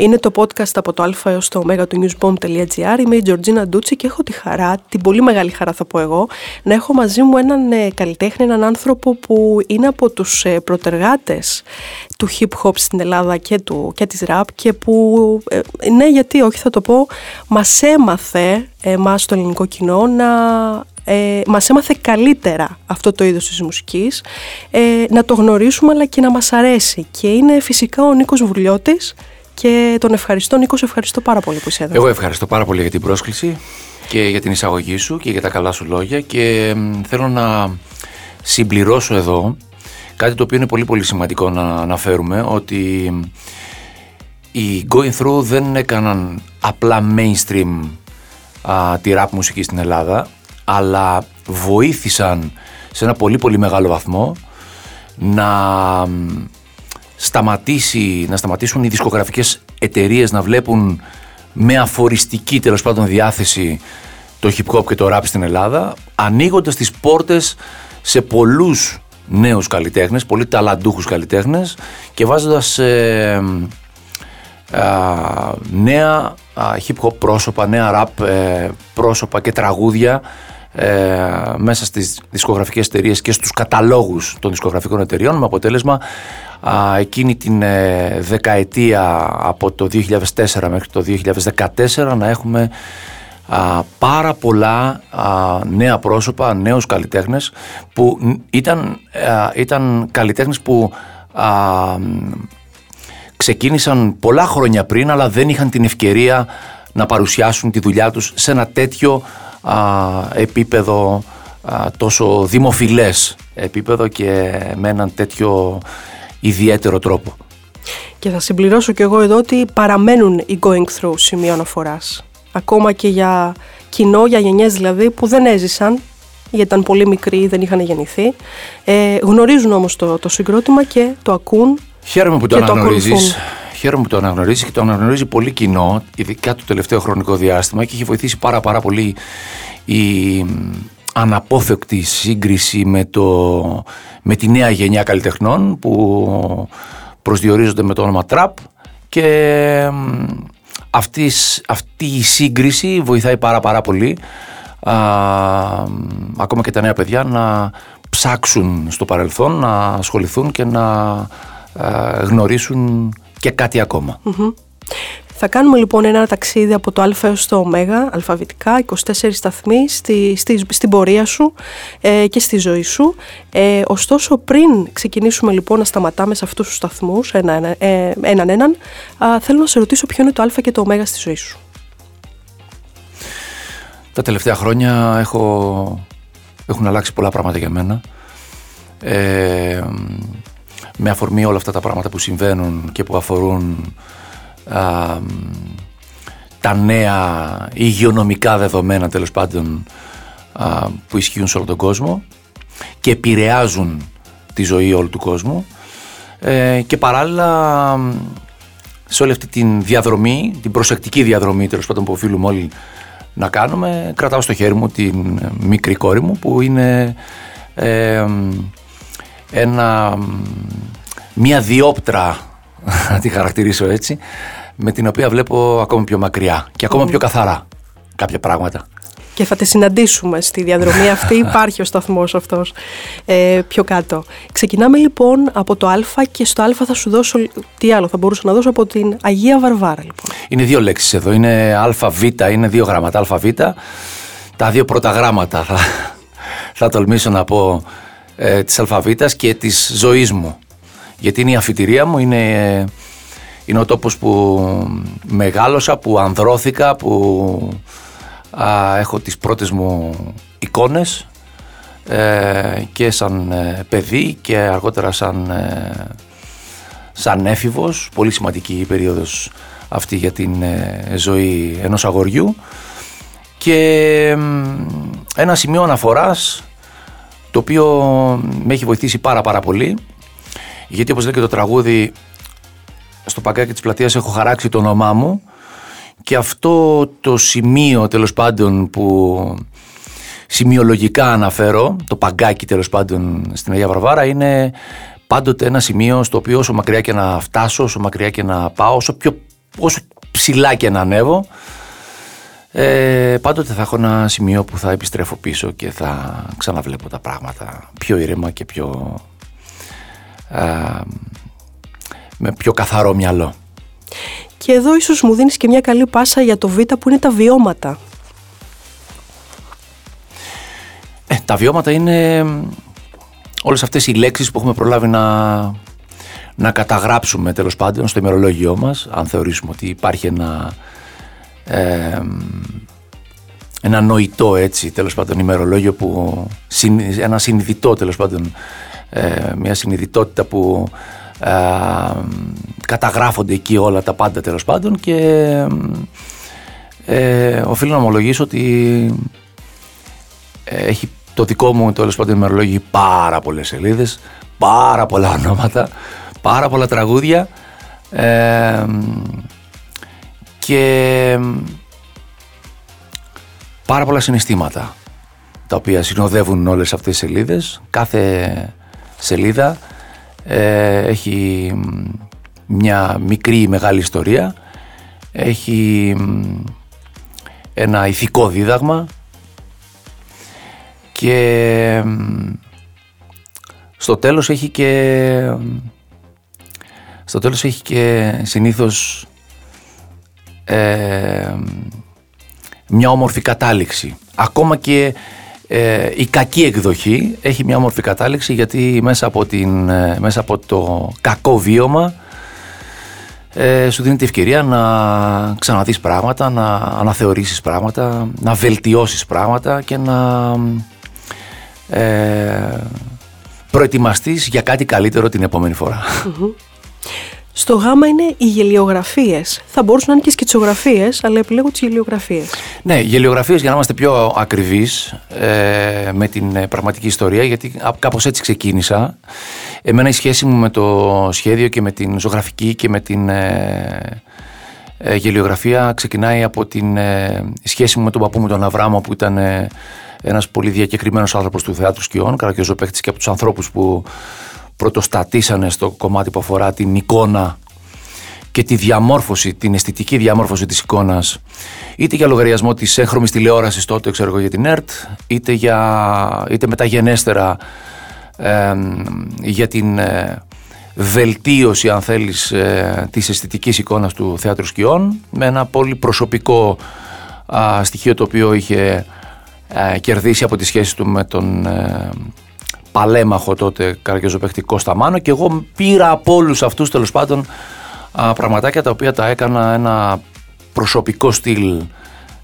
Είναι το podcast από το α έως το ω του newsbomb.gr. Είμαι η Τζορτζίνα Ντούτσι και έχω τη χαρά, την πολύ μεγάλη χαρά θα πω εγώ, να έχω μαζί μου έναν ε, καλλιτέχνη, έναν άνθρωπο που είναι από τους ε, προτεργάτες του hip hop στην Ελλάδα και, του, και της rap και που, ε, ναι γιατί όχι θα το πω, μας έμαθε εμάς το ελληνικό κοινό να ε, μας έμαθε καλύτερα αυτό το είδος της μουσικής, ε, να το γνωρίσουμε αλλά και να μας αρέσει. Και είναι φυσικά ο Νίκος Βουλιώτης και τον ευχαριστώ. Νίκος, ευχαριστώ πάρα πολύ που είσαι εδώ. Εγώ ευχαριστώ πάρα πολύ για την πρόσκληση και για την εισαγωγή σου και για τα καλά σου λόγια και θέλω να συμπληρώσω εδώ κάτι το οποίο είναι πολύ πολύ σημαντικό να αναφέρουμε ότι οι Going Through δεν έκαναν απλά mainstream α, τη rap μουσική στην Ελλάδα αλλά βοήθησαν σε ένα πολύ πολύ μεγάλο βαθμό να σταματήσει, να σταματήσουν οι δισκογραφικές εταιρείες να βλέπουν με αφοριστική τέλος πάντων διάθεση το hip hop και το rap στην Ελλάδα ανοίγοντας τις πόρτες σε πολλούς νέους καλλιτέχνες, πολύ ταλαντούχους καλλιτέχνες και βάζοντας ε, νέα hip hop πρόσωπα, νέα rap ε, πρόσωπα και τραγούδια ε, μέσα στις δισκογραφικές εταιρείες και στους καταλόγους των δισκογραφικών εταιρείων με αποτέλεσμα α, εκείνη την ε, δεκαετία από το 2004 μέχρι το 2014 να έχουμε α, πάρα πολλά νέα πρόσωπα, νέους καλλιτέχνες που ήταν, ήταν καλλιτέχνες που ξεκίνησαν πολλά χρόνια πριν αλλά δεν είχαν την ευκαιρία να παρουσιάσουν τη δουλειά τους σε ένα τέτοιο επίπεδο τόσο δημοφιλές επίπεδο και με έναν τέτοιο ιδιαίτερο τρόπο. Και θα συμπληρώσω και εγώ εδώ ότι παραμένουν οι going through σημείο αναφοράς. Ακόμα και για κοινό, για γενιές δηλαδή που δεν έζησαν γιατί ήταν πολύ μικροί, δεν είχαν γεννηθεί. Ε, γνωρίζουν όμως το, το συγκρότημα και το ακούν Χαίρομαι που το αναγνωρίζεις. Χαίρομαι που το αναγνωρίζει και το αναγνωρίζει πολύ κοινό, ειδικά το τελευταίο χρονικό διάστημα και έχει βοηθήσει πάρα πάρα πολύ η αναπόφευκτη σύγκριση με, το, με τη νέα γενιά καλλιτεχνών που προσδιορίζονται με το όνομα Trap και αυτής, αυτή η σύγκριση βοηθάει πάρα πάρα πολύ α, ακόμα και τα νέα παιδιά να ψάξουν στο παρελθόν, να ασχοληθούν και να α, γνωρίσουν και κάτι Θα κάνουμε λοιπόν ένα ταξίδι από το Α έως το Ω, αλφαβητικά, 24 σταθμοί στη, στη, στην πορεία σου ε, και στη ζωή σου. Ε, ωστόσο, πριν ξεκινήσουμε λοιπόν να σταματάμε σε αυτούς τους σταθμούς, ένα, ένα, ε, έναν έναν, θέλω να σε ρωτήσω ποιο είναι το Α και το Ω στη ζωή σου. Τα τελευταία χρόνια έχω, έχουν αλλάξει πολλά πράγματα για μένα. Ε, με αφορμή όλα αυτά τα πράγματα που συμβαίνουν και που αφορούν τα νέα υγειονομικά δεδομένα τέλος πάντων που ισχύουν σε όλο τον κόσμο και επηρεάζουν τη ζωή όλου του κόσμου. Ε, και παράλληλα σε όλη αυτή τη διαδρομή, την προσεκτική διαδρομή τέλος πάντων που οφείλουμε όλοι να κάνουμε, κρατάω στο χέρι μου την μικρή κόρη μου που είναι ε, ένα, μια διόπτρα, να τη χαρακτηρίσω έτσι, με την οποία βλέπω ακόμα πιο μακριά και ακόμα πιο καθαρά κάποια πράγματα. Και θα τη συναντήσουμε στη διαδρομή αυτή, υπάρχει ο σταθμός αυτός ε, πιο κάτω. Ξεκινάμε λοιπόν από το Α και στο Α θα σου δώσω, τι άλλο θα μπορούσα να δώσω από την Αγία Βαρβάρα λοιπόν. Είναι δύο λέξεις εδώ, είναι ΑΒ, είναι δύο γράμματα ΑΒ, τα δύο πρώτα γράμματα θα, θα τολμήσω να πω ε, της αλφαβήτας και της ζωής μου. Γιατί είναι η αφιτηρία μου, είναι, είναι ο τόπος που μεγάλωσα, που ανδρώθηκα, που έχω τις πρώτες μου εικόνες ε, και σαν ε, παιδί και αργότερα σαν, ε, σαν έφηβος. Πολύ σημαντική η περίοδος αυτή για την ζωή ενός αγοριού και ένα σημείο αναφοράς το οποίο με έχει βοηθήσει πάρα πάρα πολύ. Γιατί όπως λέει και το τραγούδι στο παγκάκι της πλατείας έχω χαράξει το όνομά μου. Και αυτό το σημείο τέλος πάντων που σημειολογικά αναφέρω, το παγκάκι τέλος πάντων στην Αγία Βαρβάρα είναι πάντοτε ένα σημείο στο οποίο όσο μακριά και να φτάσω, όσο μακριά και να πάω, όσο πιο, όσο ψηλά και να ανέβω, ε, πάντοτε θα έχω ένα σημείο που θα επιστρέφω πίσω και θα ξαναβλέπω τα πράγματα πιο ήρεμα και πιο με πιο καθαρό μυαλό. Και εδώ ίσως μου δίνεις και μια καλή πάσα για το Β που είναι τα βιώματα. Ε, τα βιώματα είναι όλες αυτές οι λέξεις που έχουμε προλάβει να, να καταγράψουμε τέλος πάντων στο ημερολόγιό μας αν θεωρήσουμε ότι υπάρχει ένα ένα νοητό έτσι τέλος πάντων ημερολόγιο που ένα συνειδητό τέλος πάντων ε, μια συνειδητότητα που ε, καταγράφονται εκεί όλα τα πάντα τέλος πάντων και ε, οφείλω να ομολογήσω ότι έχει το δικό μου τέλος πάντων ημερολόγιο πάρα πολλές σελίδες πάρα πολλά ονόματα πάρα πολλά τραγούδια ε, και πάρα πολλά συναισθήματα τα οποία συνοδεύουν όλες αυτές τις σελίδες. Κάθε σελίδα ε, έχει μια μικρή ή μεγάλη ιστορία, έχει ένα ηθικό δίδαγμα και στο τέλος έχει και στο τέλος έχει και συνήθως ε, μια όμορφη κατάληξη. Ακόμα και ε, η κακή εκδοχή έχει μια όμορφη κατάληξη γιατί μέσα από, την, ε, μέσα από το κακό βίωμα ε, σου δίνει τη ευκαιρία να ξαναδείς πράγματα, να αναθεωρήσεις πράγματα, να βελτιώσεις πράγματα και να ε, προετοιμαστείς για κάτι καλύτερο την επόμενη Στο γάμα είναι οι γελιογραφίες. Θα μπορούσαν να είναι και σκητσογραφίες, αλλά επιλέγω τις γελιογραφίες. Ναι, γελιογραφίες για να είμαστε πιο ακριβείς ε, με την ε, πραγματική ιστορία, γιατί κάπως έτσι ξεκίνησα. Εμένα η σχέση μου με το σχέδιο και με την ζωγραφική και με την ε, ε γελιογραφία ξεκινάει από την σχέση μου με τον παππού μου τον Αβράμο που ήταν ένας πολύ διακεκριμένος άνθρωπος του θεάτρου σκιών, καρακιόζο και από τους ανθρώπους που πρωτοστατήσανε στο κομμάτι που αφορά την εικόνα και τη διαμόρφωση, την αισθητική διαμόρφωση της εικόνας είτε για λογαριασμό της έγχρωμης τηλεόρασης τότε ξέρω εγώ για την ΕΡΤ είτε, για, είτε μεταγενέστερα ε, για την ε, βελτίωση αν θέλεις ε, της αισθητικής εικόνας του θέατρου σκιών με ένα πολύ προσωπικό στοιχείο το οποίο είχε ε, κερδίσει από τις σχέσεις του με τον παλέμαχο τότε καραγκιόζο Κώστα Μάνο και εγώ πήρα από όλους αυτούς τέλος πάντων πραγματάκια τα οποία τα έκανα ένα προσωπικό στυλ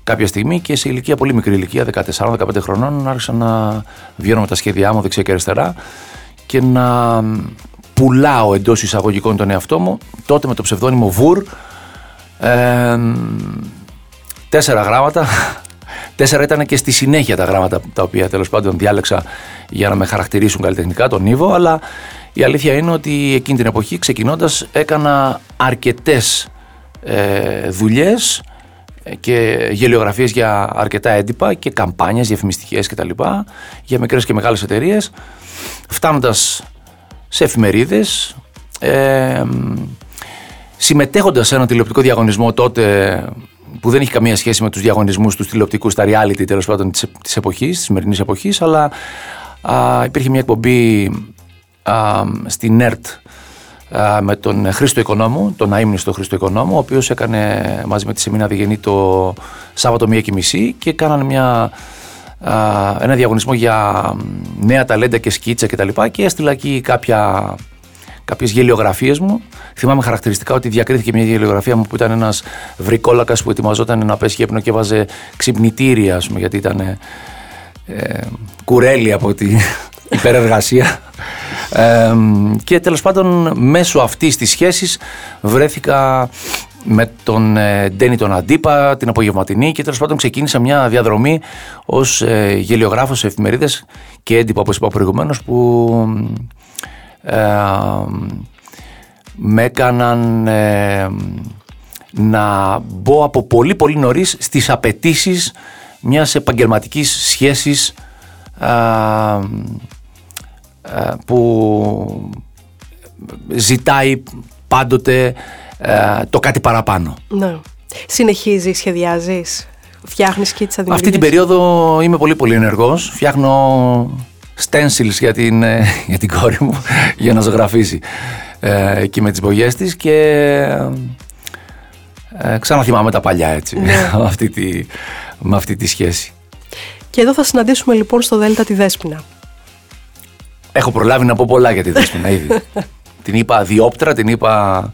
κάποια στιγμή και σε ηλικία πολύ μικρή ηλικία, 14-15 χρονών, άρχισα να βγαίνω με τα σχέδιά μου δεξιά και αριστερά και να πουλάω εντός εισαγωγικών τον εαυτό μου, τότε με το ψευδόνυμο Βουρ, ε, τέσσερα γράμματα, Τέσσερα ήταν και στη συνέχεια τα γράμματα τα οποία τέλος πάντων διάλεξα για να με χαρακτηρίσουν καλλιτεχνικά, τον Ήβο, αλλά η αλήθεια είναι ότι εκείνη την εποχή ξεκινώντας έκανα αρκετές ε, δουλειές και γελιογραφίες για αρκετά έντυπα και καμπάνιες διαφημιστικές κτλ. για μικρές και μεγάλες εταιρείες φτάνοντας σε εφημερίδες ε, συμμετέχοντας σε ένα τηλεοπτικό διαγωνισμό τότε που δεν έχει καμία σχέση με τους διαγωνισμούς τους τηλεοπτικούς, τα reality τέλος πάντων της, της εποχής, της σημερινής εποχής, αλλά α, υπήρχε μια εκπομπή α, στην ΕΡΤ με τον Χρήστο Οικονόμου, τον αείμνηστο Χρήστο Οικονόμου, ο οποίος έκανε μαζί με τη Σεμίνα Διγενή το Σάββατο μία και μισή και κάνανε μια, ένα διαγωνισμό για νέα ταλέντα και σκίτσα κτλ. Και, και έστειλα εκεί κάποια κάποιες γελιογραφίες μου. Θυμάμαι χαρακτηριστικά ότι διακρίθηκε μια γελιογραφία μου που ήταν ένας βρικόλακας που ετοιμαζόταν να πέσει γέπνο και βάζε ξυπνητήρια, ας πούμε, γιατί ήταν ε, κουρέλι από την υπερεργασία. Ε, και τέλος πάντων μέσω αυτής της σχέσης βρέθηκα με τον ε, Ντένι τον Αντίπα την απογευματινή και τέλος πάντων ξεκίνησα μια διαδρομή ως ε, γελιογράφος σε εφημερίδες και έντυπο όπως είπα προηγουμένως που με έκαναν να μπω από πολύ πολύ νωρίς στις απαιτήσεις μιας επαγγελματικής σχέσης που ζητάει πάντοτε ε, το κάτι παραπάνω. Ναι. Συνεχίζεις, σχεδιάζεις, φτιάχνεις και τις Αυτή την περίοδο είμαι πολύ πολύ ενεργός. Φτιάχνω stencils για την, ε, για την κόρη μου για να ζωγραφίσει ε, εκεί με τις μπογιές της και ε, ξαναθυμάμαι τα παλιά έτσι ναι. με, αυτή τη, με αυτή τη σχέση. Και εδώ θα συναντήσουμε λοιπόν στο Δέλτα τη Δέσποινα. Έχω προλάβει να πω πολλά για τη Δέσποινα ήδη. την είπα διόπτρα, την είπα...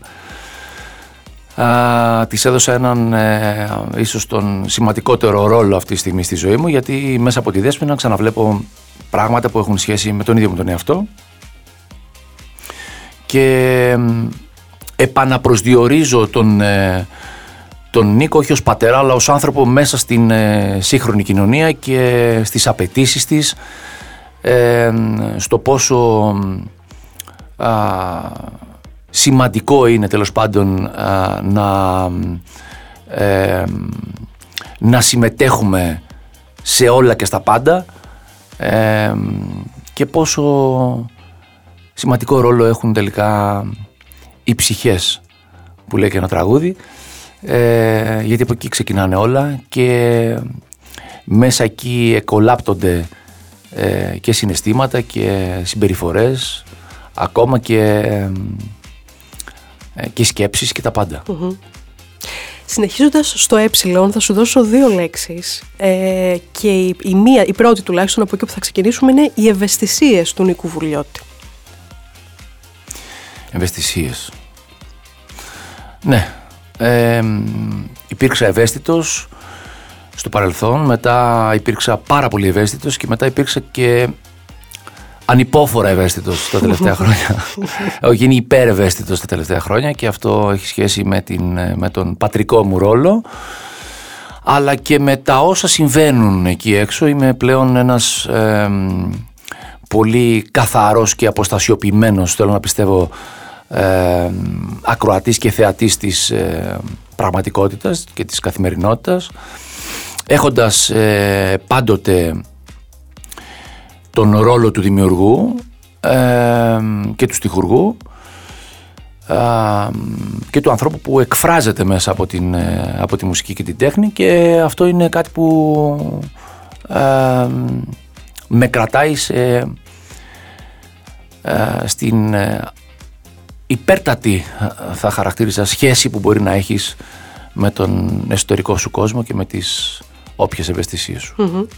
Α, της έδωσα έναν ε, ίσως τον σημαντικότερο ρόλο αυτή τη στιγμή στη ζωή μου γιατί μέσα από τη Δέσποινα ξαναβλέπω πράγματα που έχουν σχέση με τον ίδιο μου τον εαυτό. Και επαναπροσδιορίζω τον, ε, τον Νίκο όχι ως πατέρα αλλά ως άνθρωπο μέσα στην ε, σύγχρονη κοινωνία και στις απαιτήσεις της ε, στο πόσο σημαντικό είναι τέλος πάντων να, να συμμετέχουμε σε όλα και στα πάντα και πόσο σημαντικό ρόλο έχουν τελικά οι ψυχές που λέει και ένα τραγούδι. Ε, γιατί από εκεί ξεκινάνε όλα και μέσα εκεί εκολάπτονται ε, και συναισθήματα και συμπεριφορές ακόμα και, ε, και σκέψεις και τα παντα Συνεχίζοντας στο ε θα σου δώσω δύο λέξεις ε, και η, η, μία, η πρώτη τουλάχιστον από εκεί που θα ξεκινήσουμε είναι οι ευαισθησίες του Νίκου Βουλιώτη. Ευαισθησίες. Ναι, ε, υπήρξα ευαίσθητος στο παρελθόν, μετά υπήρξα πάρα πολύ ευαίσθητος και μετά υπήρξα και ανυπόφορα ευαίσθητος τα τελευταία χρόνια. Όχι, είναι υπερευαίσθητος τα τελευταία χρόνια και αυτό έχει σχέση με, την, με τον πατρικό μου ρόλο αλλά και με τα όσα συμβαίνουν εκεί έξω. Είμαι πλέον ένας πολύ καθαρός και αποστασιοποιημένος, θέλω να πιστεύω, ε, ακροατής και θεατής της ε, πραγματικότητας και της καθημερινότητας έχοντας ε, πάντοτε τον ρόλο του δημιουργού ε, και του στιχουργού και του ανθρώπου που εκφράζεται μέσα από, την, από τη μουσική και την τέχνη. Και αυτό είναι κάτι που με κρατάει στην υπέρτατη θα χαρακτήριζα σχέση που μπορεί να έχεις με τον εσωτερικό σου κόσμο και με τις όποιες ευαισθησίες σου.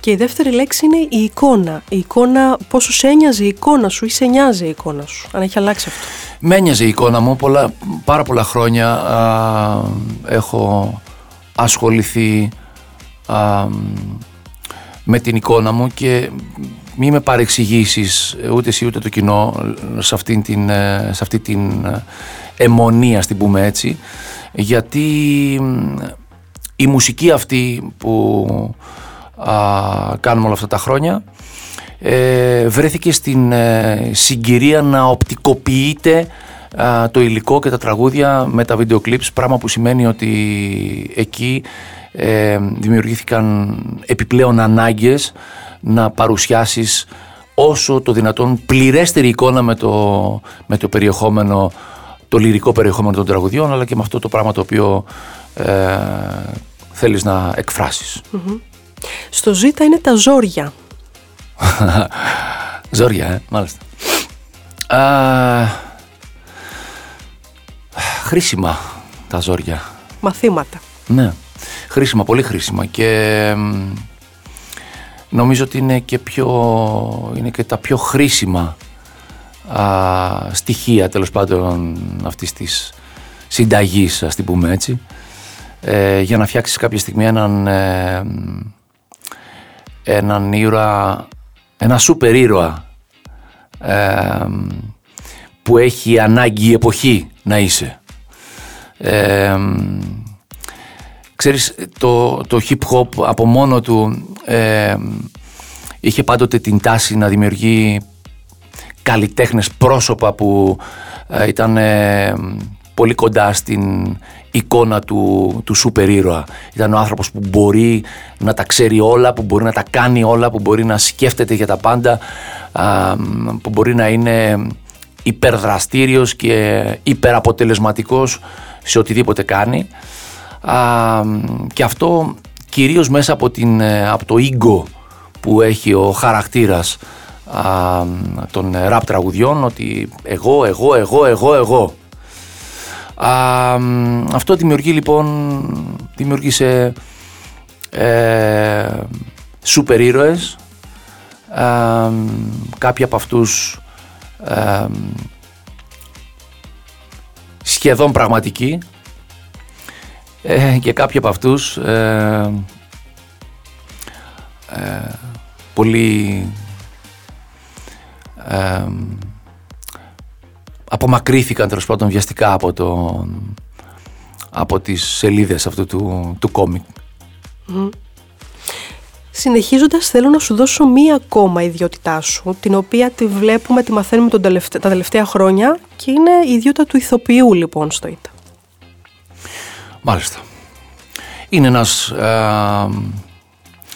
Και η δεύτερη λέξη είναι η εικόνα. Η εικόνα, πόσο σε ένοιαζε η εικόνα σου ή σε νοιάζει η εικόνα σου, αν έχει αλλάξει αυτό. Με ένοιαζε η εικόνα μου, πολλά, πάρα πολλά χρόνια έχω ασχοληθεί με την εικόνα μου και μη με παρεξηγήσεις ούτε εσύ ούτε το κοινό σε αυτή την, ε, σε αυτή την ε, αιμονία, την πούμε έτσι, γιατί η μουσική αυτή που κάνουμε όλα αυτά τα χρόνια ε, βρέθηκε στην συγκυρία να οπτικοποιείται το υλικό και τα τραγούδια με τα βίντεο κλιπς, πράγμα που σημαίνει ότι εκεί δημιουργήθηκαν επιπλέον ανάγκες να παρουσιάσεις όσο το δυνατόν πληρέστερη εικόνα με το, με το περιεχόμενο, το λυρικό περιεχόμενο των τραγουδιών, αλλά και με αυτό το πράγμα το οποίο ε, θέλεις να εκφρασεις Στο ζήτα είναι τα ζόρια. ζόρια, ε, μάλιστα. χρήσιμα τα ζόρια. Μαθήματα. Ναι, χρήσιμα, πολύ χρήσιμα και νομίζω ότι είναι και, πιο, είναι και τα πιο χρήσιμα α, στοιχεία τέλος πάντων αυτής της συνταγής ας την πούμε έτσι ε, για να φτιάξεις κάποια στιγμή έναν ε, έναν ήρωα ένα σούπερ ήρωα ε, που έχει ανάγκη η εποχή να είσαι. Ε, Ξέρεις, το, το hip hop από μόνο του ε, είχε πάντοτε την τάση να δημιουργεί καλλιτέχνες πρόσωπα που ε, ήταν ε, πολύ κοντά στην εικόνα του, του σούπερ ήρωα. Ήταν ο άνθρωπος που μπορεί να τα ξέρει όλα, που μπορεί να τα κάνει όλα, που μπορεί να σκέφτεται για τα πάντα, που μπορεί να είναι υπερδραστήριος και υπεραποτελεσματικός σε οτιδήποτε κάνει και αυτό κυρίως μέσα από, την, ε, από το ego που έχει ο χαρακτήρας των ραπ τραγουδιών ότι εγώ, εγώ, εγώ, εγώ, εγώ. Αυτό δημιουργεί λοιπόν, δημιούργησε ε, σούπερ ήρωες, κάποιοι από αυτούς σχεδόν πραγματικοί. Ε, και κάποιοι από αυτούς ε, ε, πολύ ε, απομακρύθηκαν τέλος πάντων βιαστικά από, το, από τις σελίδες αυτού του, του κόμικ. Mm. Συνεχίζοντας θέλω να σου δώσω μία ακόμα ιδιότητά σου, την οποία τη βλέπουμε, τη μαθαίνουμε τον τα τελευταία χρόνια και είναι η ιδιότητα του ηθοποιού λοιπόν στο ΙΤΑ. Μάλιστα. Είναι ένας, ε,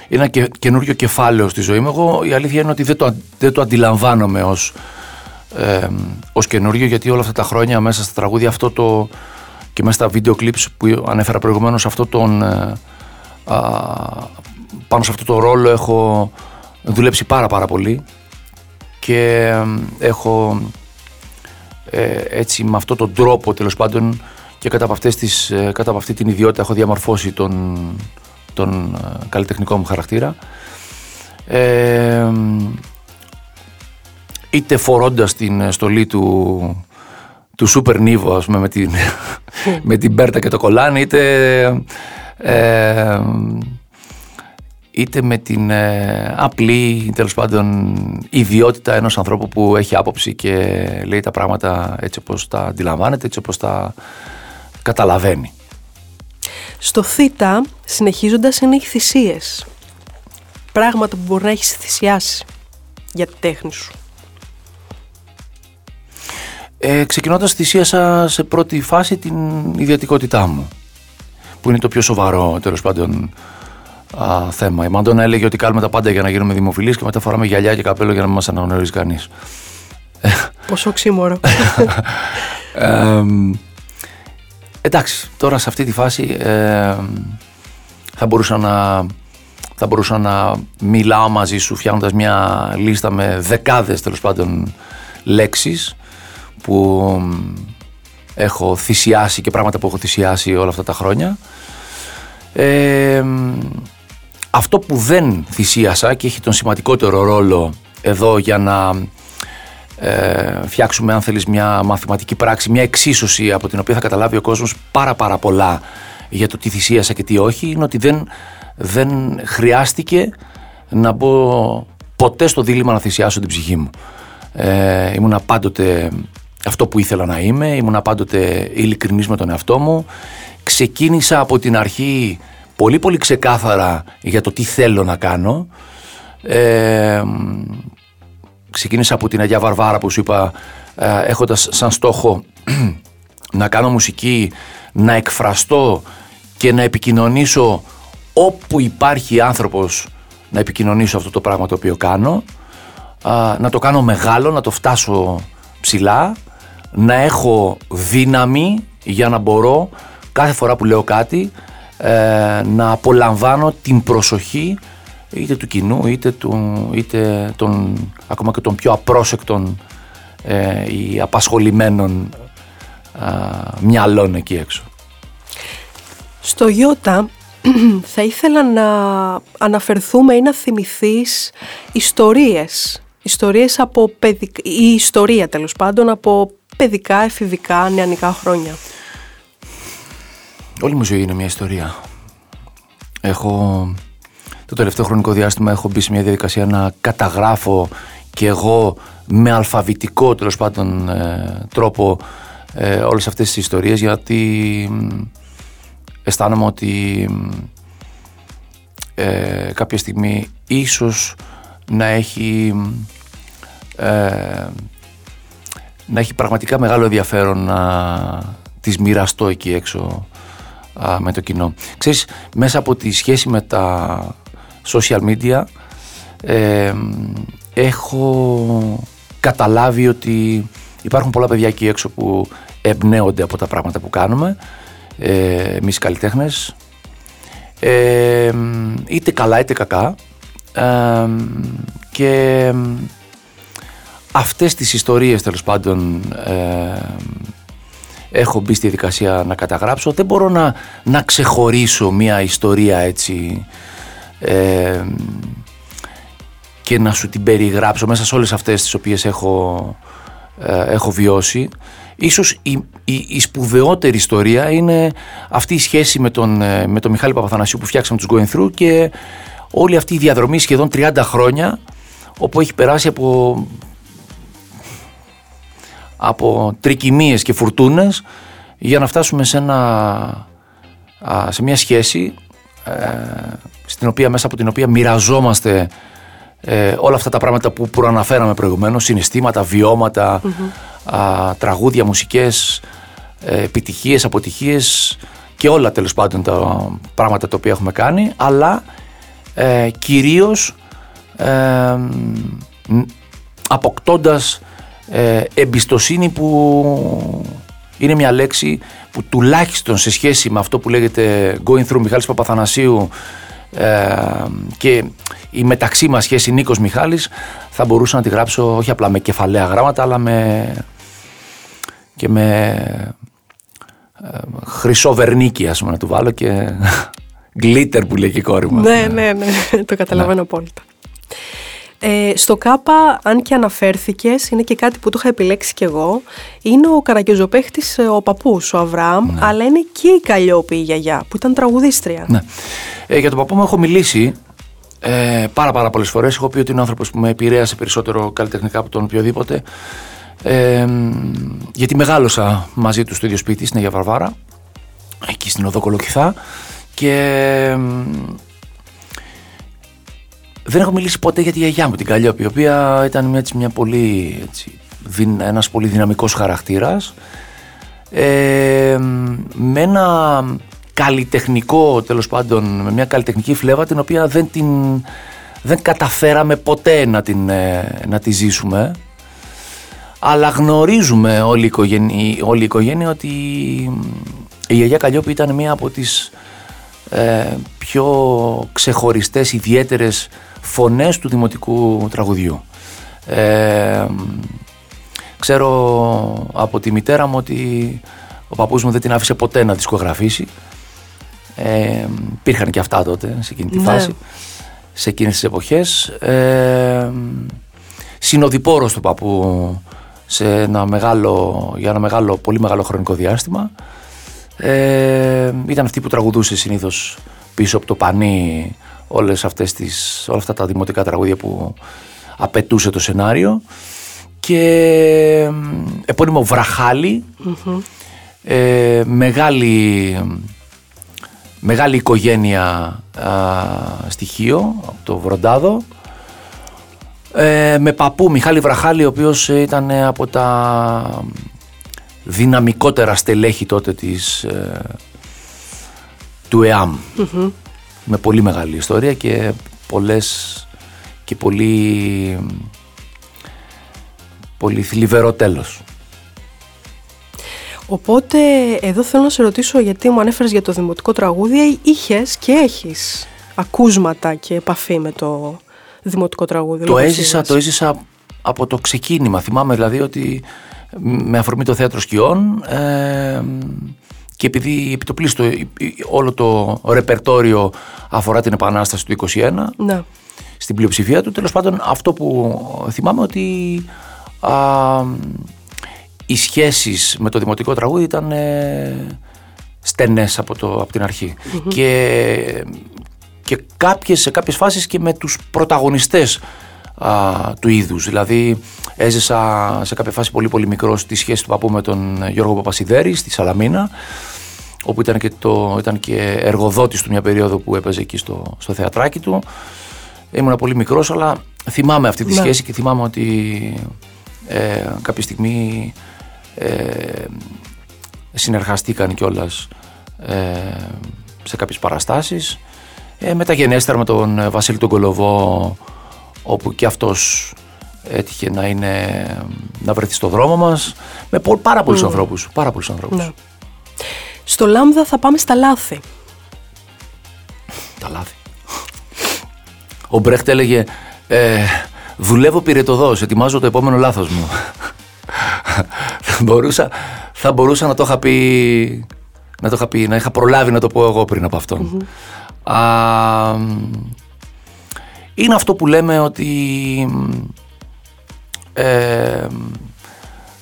ένα και, καινούριο κεφάλαιο στη ζωή μου. Εγώ η αλήθεια είναι ότι δεν το, δεν το αντιλαμβάνομαι ως, ε, ως καινούριο γιατί όλα αυτά τα χρόνια μέσα στα τραγούδια αυτό το και μέσα στα βίντεο κλιπς που ανέφερα προηγουμένως αυτό τον, ε, πάνω σε αυτό το ρόλο έχω δουλέψει πάρα πάρα πολύ. Και έχω ε, έτσι με αυτόν τον τρόπο τέλος πάντων και κατά από, αυτές τις, ε, κατά από αυτή την ιδιότητα έχω διαμορφώσει τον, τον ε, καλλιτεχνικό μου χαρακτήρα. Ε, είτε φορώντας την στολή του του Σούπερ Νίβο ας πούμε με την, με την Μπέρτα και το κολάνι είτε ε, είτε με την ε, απλή τέλος πάντων ιδιότητα ενός ανθρώπου που έχει άποψη και λέει τα πράγματα έτσι όπως τα αντιλαμβάνεται, έτσι όπως τα καταλαβαίνει. Στο θήτα συνεχίζοντας είναι οι θυσίες. Πράγματα που μπορεί να έχεις θυσιάσει για τη τέχνη σου. Ε, ξεκινώντας θυσίασα σε πρώτη φάση την ιδιωτικότητά μου που είναι το πιο σοβαρό τέλος πάντων α, θέμα. Η Μαντώνα έλεγε ότι κάνουμε τα πάντα για να γίνουμε δημοφιλείς και μετά φοράμε γυαλιά και καπέλο για να μην μας αναγνωρίζει κανείς. Πόσο οξύμορο. ε, εντάξει, τώρα σε αυτή τη φάση ε, θα μπορούσα να θα μπορούσα να μιλάω μαζί σου φτιάχνοντας μια λίστα με δεκάδες τέλος πάντων λέξεις που έχω θυσιάσει και πράγματα που έχω θυσιάσει όλα αυτά τα χρόνια. Ε, αυτό που δεν θυσίασα και έχει τον σημαντικότερο ρόλο εδώ για να ε, φτιάξουμε αν θέλεις μια μαθηματική πράξη, μια εξίσωση από την οποία θα καταλάβει ο κόσμος πάρα πάρα πολλά για το τι θυσίασα και τι όχι είναι ότι δεν, δεν χρειάστηκε να μπω ποτέ στο δίλημα να θυσιάσω την ψυχή μου. Ε, ήμουνα πάντοτε αυτό που ήθελα να είμαι, ήμουνα πάντοτε ειλικρινής με τον εαυτό μου. Ξεκίνησα από την αρχή πολύ πολύ ξεκάθαρα για το τι θέλω να κάνω. Ε, ξεκίνησα από την Αγιά Βαρβάρα που σου είπα ε, έχοντας σαν στόχο να κάνω μουσική, να εκφραστώ και να επικοινωνήσω όπου υπάρχει άνθρωπος να επικοινωνήσω αυτό το πράγμα το οποίο κάνω να το κάνω μεγάλο, να το φτάσω ψηλά να έχω δύναμη για να μπορώ κάθε φορά που λέω κάτι ε, να απολαμβάνω την προσοχή είτε του κοινού είτε, του, είτε των, ακόμα και των πιο απρόσεκτων ε, ή απασχολημένων μυαλών εκεί έξω. Στο Ιώτα θα ήθελα να αναφερθούμε ή να θυμηθείς ιστορίες. Ιστορίες από παιδικ... η ιστορία τέλος πάντων από παιδικά, εφηβικά, νεανικά χρόνια. Όλη μου ζωή είναι μια ιστορία. Έχω το τελευταίο χρονικό διάστημα έχω μπει σε μια διαδικασία να καταγράφω και εγώ με αλφαβητικό τέλος πάντων ε, τρόπο ε, όλες αυτές τις ιστορίες γιατί αισθάνομαι ότι ε, κάποια στιγμή ίσως να έχει ε, να έχει πραγματικά μεγάλο ενδιαφέρον να τις μοιραστώ εκεί έξω με το κοινό. Ξέρεις, μέσα από τη σχέση με τα social media ε, έχω καταλάβει ότι υπάρχουν πολλά παιδιά εκεί έξω που εμπνέονται από τα πράγματα που κάνουμε ε, εμείς οι καλλιτέχνες ε, είτε καλά είτε κακά ε, και αυτές τις ιστορίες τέλος πάντων ε, έχω μπει στη διαδικασία να καταγράψω. Δεν μπορώ να, να ξεχωρίσω μια ιστορία έτσι ε, και να σου την περιγράψω μέσα σε όλες αυτές τις οποίες έχω, ε, έχω βιώσει. Ίσως η, η, η, σπουδαιότερη ιστορία είναι αυτή η σχέση με τον, ε, με τον Μιχάλη Παπαθανασίου που φτιάξαμε τους Going Through και όλη αυτή η διαδρομή σχεδόν 30 χρόνια όπου έχει περάσει από, από τρικυμίες και φουρτούνες για να φτάσουμε σε, ένα, σε μια σχέση ε, στην οποία, μέσα από την οποία μοιραζόμαστε ε, όλα αυτά τα πράγματα που προαναφέραμε προηγουμένως, συναισθήματα, α, τραγούδια, μουσικές, ε, επιτυχίες, αποτυχίες και όλα τέλος πάντων τα πράγματα τα οποία έχουμε κάνει, αλλά ε, κυρίως ε, αποκτώντας ε, εμπιστοσύνη που είναι μια λέξη που τουλάχιστον σε σχέση με αυτό που λέγεται Going Through Μιχάλης Παπαθανασίου ε, και η μεταξύ μας σχέση Νίκος Μιχάλης θα μπορούσα να τη γράψω όχι απλά με κεφαλαία γράμματα αλλά με και με ε, χρυσό βερνίκι ας πούμε να του βάλω και γκλίτερ που λέει και η κόρη μου. Ναι, ναι, ναι, το καταλαβαίνω ναι. απόλυτα. Ε, στο ΚΑΠΑ, αν και αναφέρθηκες, είναι και κάτι που το είχα επιλέξει κι εγώ, είναι ο καραγκιόζοπαίχτης ε, ο παππούς, ο Αβραάμ, ναι. αλλά είναι και η Καλλιόπη η γιαγιά, που ήταν τραγουδίστρια. Ναι. Ε, για τον παππού μου έχω μιλήσει ε, πάρα πάρα πολλές φορές. Έχω πει ότι είναι άνθρωπος που με επηρέασε περισσότερο καλλιτεχνικά από τον οποιοδήποτε. Ε, γιατί μεγάλωσα μαζί του στο ίδιο σπίτι στην Αγία Βαρβάρα, εκεί στην Οδό Κολοκυθά και δεν έχω μιλήσει ποτέ για τη γιαγιά μου την Καλλιόπη, η οποία ήταν έτσι, μια πολύ, έτσι, ένας πολύ δυναμικός χαρακτήρας. Ε, με ένα καλλιτεχνικό τέλος πάντων, με μια καλλιτεχνική φλέβα την οποία δεν την δεν καταφέραμε ποτέ να, την, ε, να τη ζήσουμε. Αλλά γνωρίζουμε όλη η οικογένεια, όλη η οικογένεια ότι η γιαγιά Καλλιόπη ήταν μία από τις ε, πιο ξεχωριστές, ιδιαίτερες φωνές του δημοτικού τραγουδιού. Ε, ξέρω από τη μητέρα μου ότι ο παππούς μου δεν την άφησε ποτέ να δισκογραφήσει. Ε, υπήρχαν και αυτά τότε, σε εκείνη τη ναι. φάση, σε εκείνες τις εποχές. Ε, συνοδοιπόρος του παππού σε ένα μεγάλο, για ένα μεγάλο, πολύ μεγάλο χρονικό διάστημα. Ε, ήταν αυτή που τραγουδούσε συνήθως πίσω από το πανί όλες αυτές τις, όλα αυτά τα δημοτικά τραγούδια που απαιτούσε το σενάριο. Και επώνυμο ε, μεγάλη, μεγάλη οικογένεια α, στοιχείο από το Βροντάδο. Ε, με παππού Μιχάλη Βραχάλη ο οποίος ήταν από τα δυναμικότερα στελέχη τότε της, ε, του ΕΑΜ με πολύ μεγάλη ιστορία και πολλές και πολύ πολύ θλιβερό τέλος. Οπότε εδώ θέλω να σε ρωτήσω γιατί μου ανέφερες για το δημοτικό τραγούδι είχες και έχεις ακούσματα και επαφή με το δημοτικό τραγούδι. Το έζησα, το έζησα από το ξεκίνημα. Θυμάμαι δηλαδή ότι με αφορμή το θέατρο σκιών ε, και επειδή επιτοπλίστο όλο το ρεπερτόριο αφορά την επανάσταση του 21 ναι. στην πλειοψηφία του, τέλος πάντων αυτό που θυμάμαι ότι α, οι σχέσεις με το δημοτικό τραγούδι ήταν ε, στενές από, το, από την αρχη και και κάποιες, σε κάποιες φάσεις και με τους πρωταγωνιστές του είδους. Δηλαδή έζησα σε κάποια φάση πολύ πολύ μικρό τη σχέση του παππού με τον Γιώργο Παπασιδέρη στη Σαλαμίνα όπου ήταν και, το, ήταν και εργοδότης του μια περίοδο που έπαιζε εκεί στο, στο θεατράκι του. Ήμουν πολύ μικρός αλλά θυμάμαι αυτή τη ναι. σχέση και θυμάμαι ότι ε, κάποια στιγμή ε, συνεργαστήκαν κιόλας ε, σε κάποιες παραστάσεις ε, μεταγενέστερα με τον ε, Βασίλη τον Κολοβό όπου και αυτός έτυχε να, είναι, να βρεθεί στο δρόμο μας με πάρα πολλούς mm. ανθρώπους. Πάρα πολλούς ανθρώπους. Ναι. Στο Λάμδα θα πάμε στα λάθη. Τα λάθη. Ο Μπρέχτ έλεγε ε, δουλεύω πυρετοδός, ετοιμάζω το επόμενο λάθος μου. θα, μπορούσα, θα μπορούσα να το είχα πει να το είχα πει, να είχα προλάβει να το πω εγώ πριν από αυτον Α, είναι αυτό που λέμε ότι ε,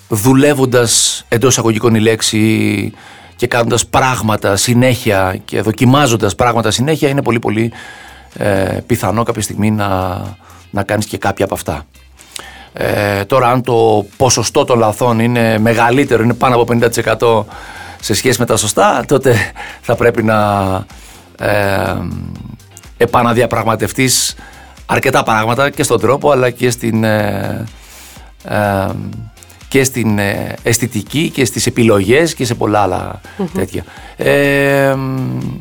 δουλεύοντας εντός εισαγωγικών η λέξη και κάνοντας πράγματα συνέχεια και δοκιμάζοντας πράγματα συνέχεια είναι πολύ πολύ ε, πιθανό κάποια στιγμή να, να κάνεις και κάποια από αυτά. Ε, τώρα αν το ποσοστό των λαθών είναι μεγαλύτερο, είναι πάνω από 50% σε σχέση με τα σωστά, τότε θα πρέπει να ε, επαναδιαπραγματευτείς αρκετά πράγματα και στον τρόπο αλλά και στην, ε, ε, και στην ε, αισθητική και στις επιλογές και σε πολλά τέτοια.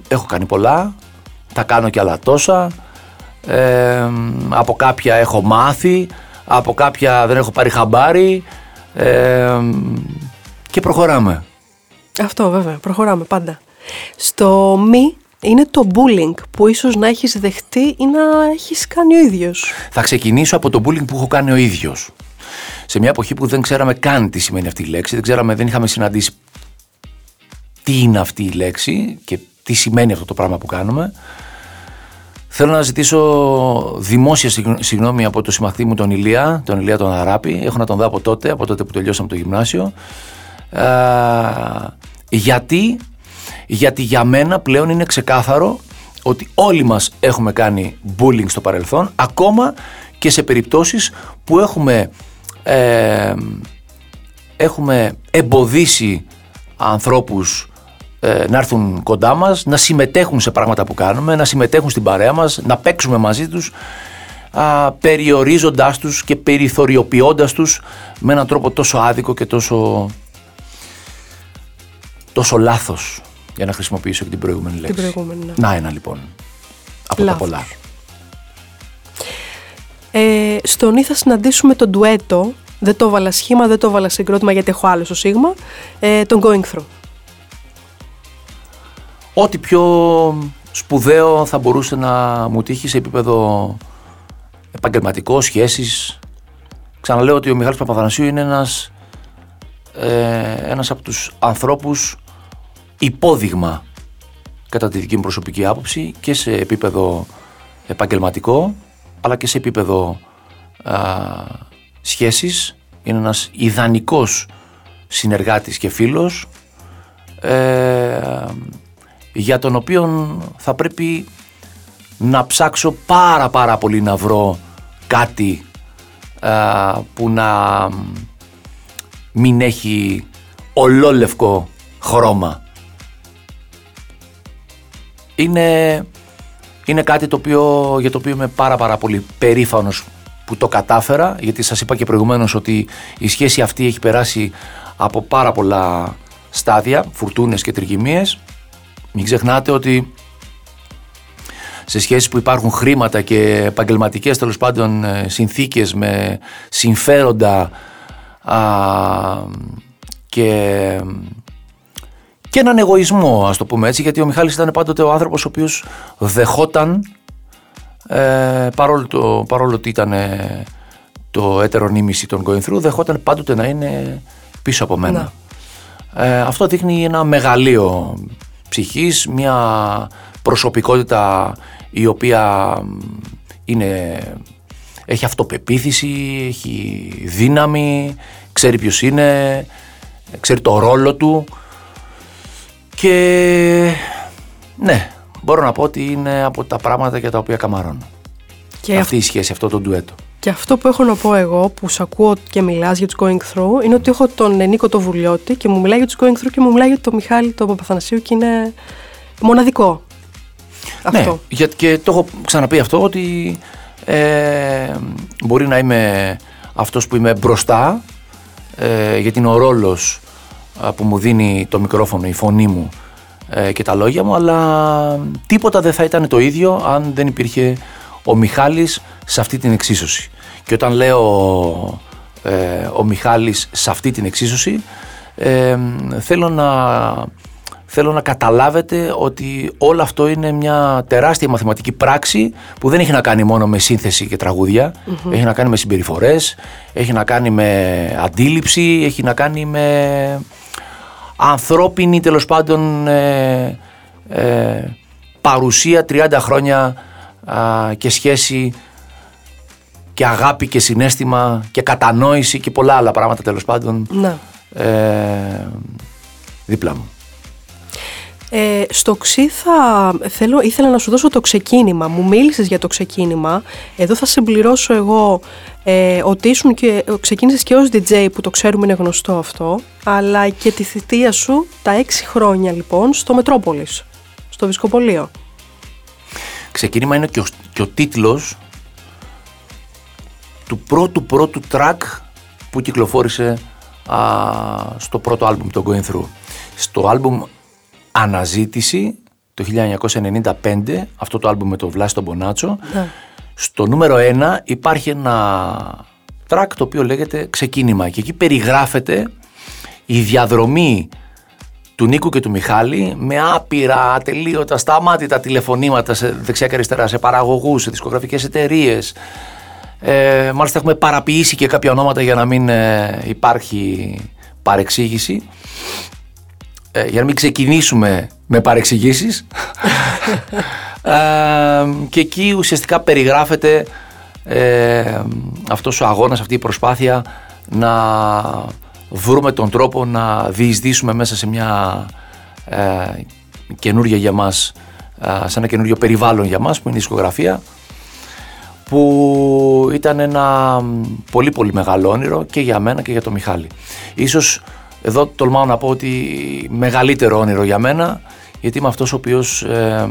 έχω κάνει πολλά, τα κάνω και άλλα τόσα, από κάποια έχω μάθει, από κάποια δεν έχω πάρει χαμπάρι και προχωράμε. Αυτό βέβαια, προχωράμε πάντα. Στο μη είναι το bullying που ίσως να έχεις δεχτεί ή να έχεις κάνει ο ίδιος. Θα ξεκινήσω από το bullying που έχω κάνει ο ίδιος. Σε μια εποχή που δεν ξέραμε καν τι σημαίνει αυτή η λέξη, δεν ξέραμε, δεν είχαμε συναντήσει τι είναι αυτή η λέξη και τι σημαίνει αυτό το πράγμα που κάνουμε. Θέλω να ζητήσω δημόσια συγγνώμη από το συμμαθή μου τον Ηλία, τον Ηλία τον Αράπη. Έχω να τον δω από τότε, από τότε που τελειώσαμε το γυμνάσιο. Ε, γιατί γιατί για μένα πλέον είναι ξεκάθαρο ότι όλοι μας έχουμε κάνει bullying στο παρελθόν, ακόμα και σε περιπτώσεις που έχουμε, ε, έχουμε εμποδίσει ανθρώπους ε, να έρθουν κοντά μας, να συμμετέχουν σε πράγματα που κάνουμε, να συμμετέχουν στην παρέα μας, να παίξουμε μαζί τους, α, περιορίζοντάς τους και περιθωριοποιώντας τους με έναν τρόπο τόσο άδικο και τόσο, τόσο λάθος για να χρησιμοποιήσω και την προηγούμενη λέξη. Την προηγούμενη, ναι. Να ένα λοιπόν. Από τα πολλά. Ε, στο νη θα συναντήσουμε τον ντουέτο. Δεν το έβαλα σχήμα, δεν το έβαλα συγκρότημα γιατί έχω άλλο στο σίγμα. Ε, τον Going Through. Ό,τι πιο σπουδαίο θα μπορούσε να μου τύχει σε επίπεδο επαγγελματικός, σχέσεις. Ξαναλέω ότι ο Μιχάλης Παπαθανασίου είναι ένας, ε, ένας από τους ανθρώπους υπόδειγμα κατά τη δική μου προσωπική άποψη και σε επίπεδο επαγγελματικό αλλά και σε επίπεδο α, σχέσης. Είναι ένας ιδανικός συνεργάτης και φίλος ε, για τον οποίο θα πρέπει να ψάξω πάρα πάρα πολύ να βρω κάτι που να μην έχει ολόλευκο χρώμα. Είναι, είναι κάτι το οποίο, για το οποίο είμαι πάρα πάρα πολύ περήφανος που το κατάφερα γιατί σας είπα και προηγουμένως ότι η σχέση αυτή έχει περάσει από πάρα πολλά στάδια, φουρτούνες και τριγυμίες. Μην ξεχνάτε ότι σε σχέσεις που υπάρχουν χρήματα και επαγγελματικές τέλος πάντων ε, συνθήκες με συμφέροντα α, και και έναν εγωισμό, ας το πούμε έτσι, γιατί ο Μιχάλης ήταν πάντοτε ο άνθρωπος ο οποίος δεχόταν, ε, παρόλο, το, παρόλο ότι ήταν ε, το έτερο νήμιση των going through, δεχόταν πάντοτε να είναι πίσω από μένα. Ε, αυτό δείχνει ένα μεγαλείο ψυχής, μια προσωπικότητα η οποία είναι, έχει αυτοπεποίθηση, έχει δύναμη, ξέρει ποιος είναι, ξέρει το ρόλο του και ναι, μπορώ να πω ότι είναι από τα πράγματα για τα οποία καμαρώνω. Και Αυτή η σχέση, αυτό το ντουέτο. Και αυτό που έχω να πω εγώ, που σε ακούω και μιλάς για τους Going Through, είναι ότι έχω τον Νίκο το Βουλιώτη και μου μιλάει για τους Going Through και μου μιλάει για τον Μιχάλη τον Παπαθανασίου και είναι μοναδικό. Ναι, αυτό. Ναι, και το έχω ξαναπεί αυτό ότι ε, μπορεί να είμαι αυτός που είμαι μπροστά ε, γιατί είναι ο ρόλος που μου δίνει το μικρόφωνο, η φωνή μου ε, και τα λόγια μου, αλλά τίποτα δεν θα ήταν το ίδιο αν δεν υπήρχε ο Μιχάλης σε αυτή την εξίσωση. Και όταν λέω ε, ο Μιχάλης σε αυτή την εξίσωση, ε, θέλω να θέλω να καταλάβετε ότι όλο αυτό είναι μια τεράστια μαθηματική πράξη που δεν έχει να κάνει μόνο με σύνθεση και τραγουδια έχει να κάνει με συμπεριφορές, έχει να κάνει με αντίληψη, έχει να κάνει με ανθρώπινη τέλος πάντων ε, ε, παρουσία 30 χρόνια και σχέση και αγάπη και συνέστημα και κατανόηση και πολλά άλλα πράγματα τέλος πάντων ναι. ε, δίπλα μου. Ε, στο ΞΥ θα θέλω, ήθελα να σου δώσω το ξεκίνημα. Μου μίλησες για το ξεκίνημα. Εδώ θα συμπληρώσω εγώ ε, ότι ήσουν και, ξεκίνησες και ως DJ που το ξέρουμε είναι γνωστό αυτό, αλλά και τη θητεία σου τα έξι χρόνια λοιπόν στο Μετρόπολης, στο Βισκοπολείο. Ξεκίνημα είναι και ο, και ο τίτλος του πρώτου πρώτου track που κυκλοφόρησε α, στο πρώτο άλμπουμ το Going Through. Στο άλμπουμ Αναζήτηση το 1995, αυτό το άλμπουμ με το Βλάση τον Μπονάτσο, ναι. στο νούμερο 1 υπάρχει ένα track το οποίο λέγεται Ξεκίνημα και εκεί περιγράφεται η διαδρομή του Νίκου και του Μιχάλη με άπειρα, ατελείωτα, σταμάτητα τηλεφωνήματα σε δεξιά και αριστερά, σε παραγωγούς, σε δισκογραφικές εταιρείες. Ε, μάλιστα έχουμε παραποιήσει και κάποια ονόματα για να μην ε, υπάρχει παρεξήγηση. Ε, για να μην ξεκινήσουμε με παρεξηγήσεις. ε, και εκεί ουσιαστικά περιγράφεται ε, αυτός ο αγώνας, αυτή η προσπάθεια να βρούμε τον τρόπο να διεισδύσουμε μέσα σε μια ε, καινούργια για μας, ε, σε ένα καινούργιο περιβάλλον για μας που είναι η δισκογραφία που ήταν ένα πολύ πολύ μεγάλο όνειρο και για μένα και για τον Μιχάλη. Ίσως εδώ τολμάω να πω ότι μεγαλύτερο όνειρο για μένα γιατί είμαι αυτός ο οποίος ε,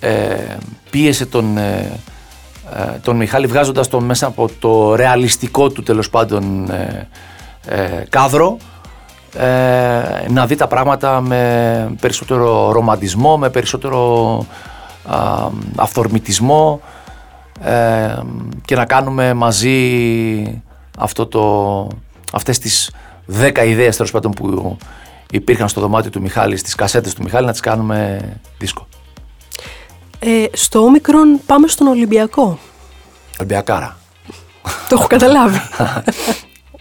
ε, πίεσε τον, ε, τον Μιχάλη βγάζοντας τον μέσα από το ρεαλιστικό του τέλος πάντων κάδρο να δει τα πράγματα με περισσότερο ρομαντισμό, με περισσότερο αυθορμητισμό και να κάνουμε μαζί αυτό το, αυτές τις δέκα ιδέες τέλος πάντων που υπήρχαν στο δωμάτιο του Μιχάλη, στις κασέτες του Μιχάλη να τις κάνουμε δίσκο. Ε, στο όμικρον πάμε στον Ολυμπιακό. Ολυμπιακάρα. το έχω καταλάβει.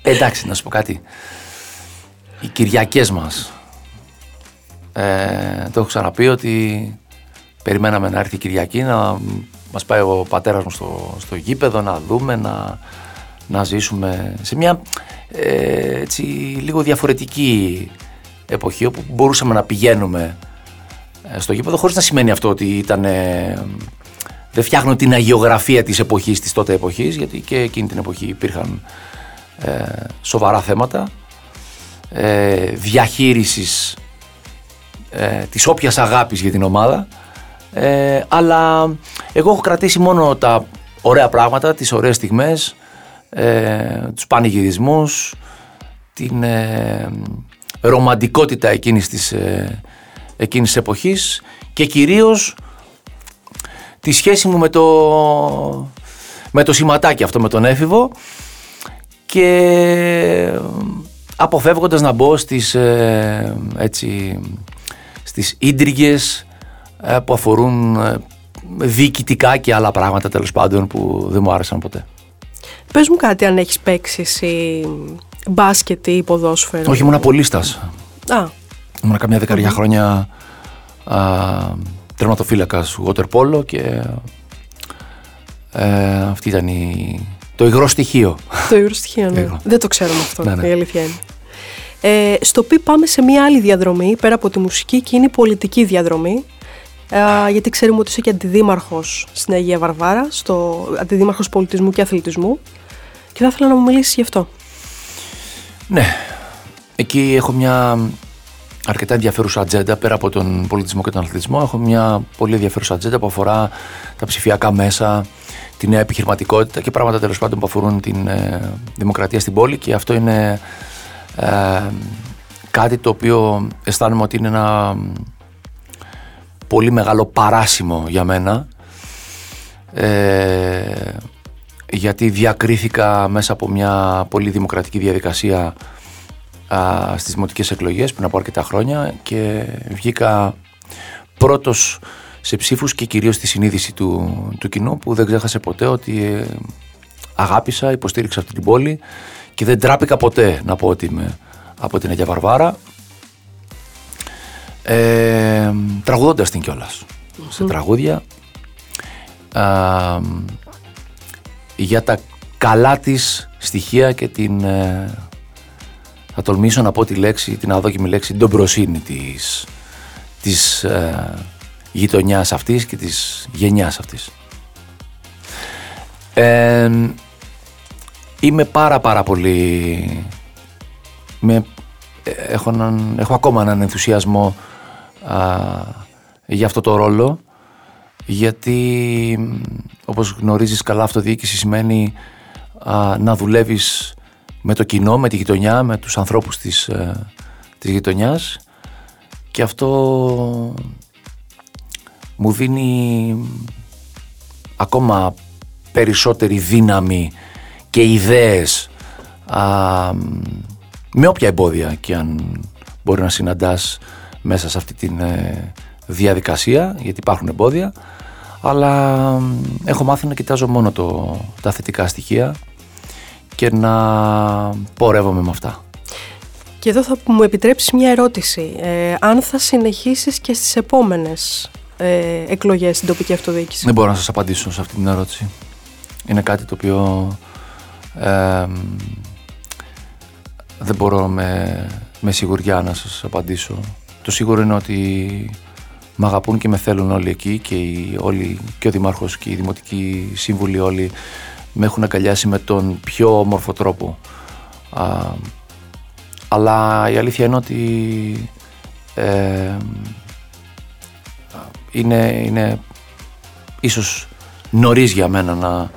Ε, εντάξει, να σου πω κάτι. Οι Κυριακές μας, ε, το έχω ξαναπεί ότι περιμέναμε να έρθει η Κυριακή να μας πάει ο πατέρας μου στο, στο γήπεδο να δούμε, να, να ζήσουμε σε μια ε, έτσι, λίγο διαφορετική εποχή όπου μπορούσαμε να πηγαίνουμε ε, στο γήπεδο χωρίς να σημαίνει αυτό ότι ήταν δεν φτιάχνω την αγιογραφία της εποχής της τότε εποχής γιατί και εκείνη την εποχή υπήρχαν ε, σοβαρά θέματα ε, διαχείρισης ε, της όποιας αγάπης για την ομάδα. Ε, αλλά εγώ έχω κρατήσει μόνο τα ωραία πράγματα, τις ωραίες στιγμές, ε, τους πανηγυρισμούς, την ε, ρομαντικότητα εκείνης της, ε, εκείνης της εποχής και κυρίως τη σχέση μου με το, με το σηματάκι αυτό, με τον έφηβο και αποφεύγοντας να μπω στις, ε, έτσι, στις ίντριγες ε, που αφορούν ε, διοικητικά και άλλα πράγματα τέλος πάντων που δεν μου άρεσαν ποτέ. Πες μου κάτι αν έχεις παίξει εσύ μπάσκετ ή ποδόσφαιρο. Όχι, ήμουν απολύστας. Α. Ήμουν καμιά δεκαριά χρόνια α, τερματοφύλακας water polo και ε, αυτή ήταν η, το υγρό στοιχείο. Το υγρό στοιχείο, ναι. Δεν το ξέρουμε αυτό, ναι, ναι. η αλήθεια είναι. Ε, στο οποίο πάμε σε μια άλλη διαδρομή, πέρα από τη μουσική και είναι η πολιτική διαδρομή. Ε, γιατί ξέρουμε ότι είσαι και αντιδήμαρχος στην Αγία Βαρβάρα, στο αντιδήμαρχος πολιτισμού και αθλητισμού και θα ήθελα να μου μιλήσεις γι' αυτό. Ναι, εκεί έχω μια αρκετά ενδιαφέρουσα ατζέντα πέρα από τον πολιτισμό και τον αθλητισμό. Έχω μια πολύ ενδιαφέρουσα ατζέντα που αφορά τα ψηφιακά μέσα, τη νέα επιχειρηματικότητα και πράγματα τέλος πάντων που αφορούν την ε, δημοκρατία στην πόλη και αυτό είναι ε, κάτι το οποίο αισθάνομαι ότι είναι ένα πολύ μεγάλο παράσημο για μένα ε, γιατί διακρίθηκα μέσα από μια πολύ δημοκρατική διαδικασία α, στις δημοτικές εκλογές πριν από αρκετά χρόνια και βγήκα πρώτος σε ψήφους και κυρίως στη συνείδηση του, του κοινού που δεν ξέχασε ποτέ ότι ε, αγάπησα, υποστήριξα αυτή την πόλη και δεν τράπηκα ποτέ να πω ότι είμαι από την Αγία Βαρβάρα. Ε, τραγουδώντας την κιόλας σε τραγούδια για τα καλά της στοιχεία και την ε, θα τολμήσω να πω τη λέξη, την αδόκιμη λέξη ντομπροσύνη της, της ε, γειτονιάς αυτής και της γενιάς αυτής. Ε, είμαι πάρα πάρα πολύ... Με, έχω, έναν, έχω ακόμα έναν ενθουσιασμό α, για αυτό το ρόλο γιατί όπως γνωρίζεις καλά αυτοδιοίκηση σημαίνει α, να δουλεύεις με το κοινό, με τη γειτονιά, με τους ανθρώπους της, ε, της γειτονιάς. Και αυτό μου δίνει ακόμα περισσότερη δύναμη και ιδέες με όποια εμπόδια και αν μπορεί να συναντάς μέσα σε αυτή τη ε, διαδικασία γιατί υπάρχουν εμπόδια αλλά έχω μάθει να κοιτάζω μόνο το, τα θετικά στοιχεία και να πορεύομαι με αυτά. Και εδώ θα μου επιτρέψεις μια ερώτηση. Ε, αν θα συνεχίσεις και στις επόμενες ε, εκλογές στην τοπική αυτοδιοίκηση; Δεν μπορώ να σας απαντήσω σε αυτή την ερώτηση. Είναι κάτι το οποίο ε, δεν μπορώ με, με σιγουριά να σας απαντήσω. Το σίγουρο είναι ότι με αγαπούν και με θέλουν όλοι εκεί και, οι, όλοι, και ο Δημάρχος και οι Δημοτικοί Σύμβουλοι όλοι με έχουν αγκαλιάσει με τον πιο όμορφο τρόπο. Α, αλλά η αλήθεια είναι ότι ε, είναι, είναι ίσως νωρίς για μένα να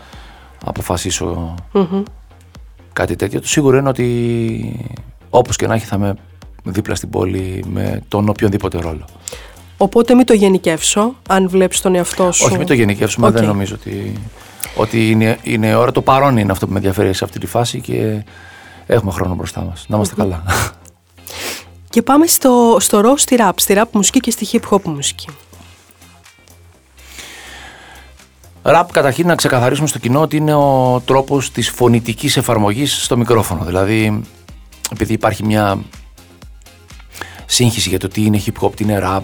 αποφασισω κάτι τέτοιο. Το σίγουρο είναι ότι όπως και να έχει θα είμαι δίπλα στην πόλη με τον οποιονδήποτε ρόλο. Οπότε μην το γενικεύσω, αν βλέπεις τον εαυτό σου. Όχι, μην το γενικεύσουμε, δεν νομίζω ότι, ότι είναι, είναι ώρα. Το παρόν είναι αυτό που με ενδιαφέρει σε αυτή τη φάση και έχουμε χρόνο μπροστά μας. Να είμαστε καλά. Και πάμε στο, στο ρο, στη rap, στη rap μουσική και στη hip hop μουσική. Ραπ καταρχήν να ξεκαθαρίσουμε στο κοινό ότι είναι ο τρόπος της φωνητικής εφαρμογής στο μικρόφωνο. Δηλαδή, επειδή υπάρχει μια σύγχυση για το τι είναι hip hop, τι είναι rap,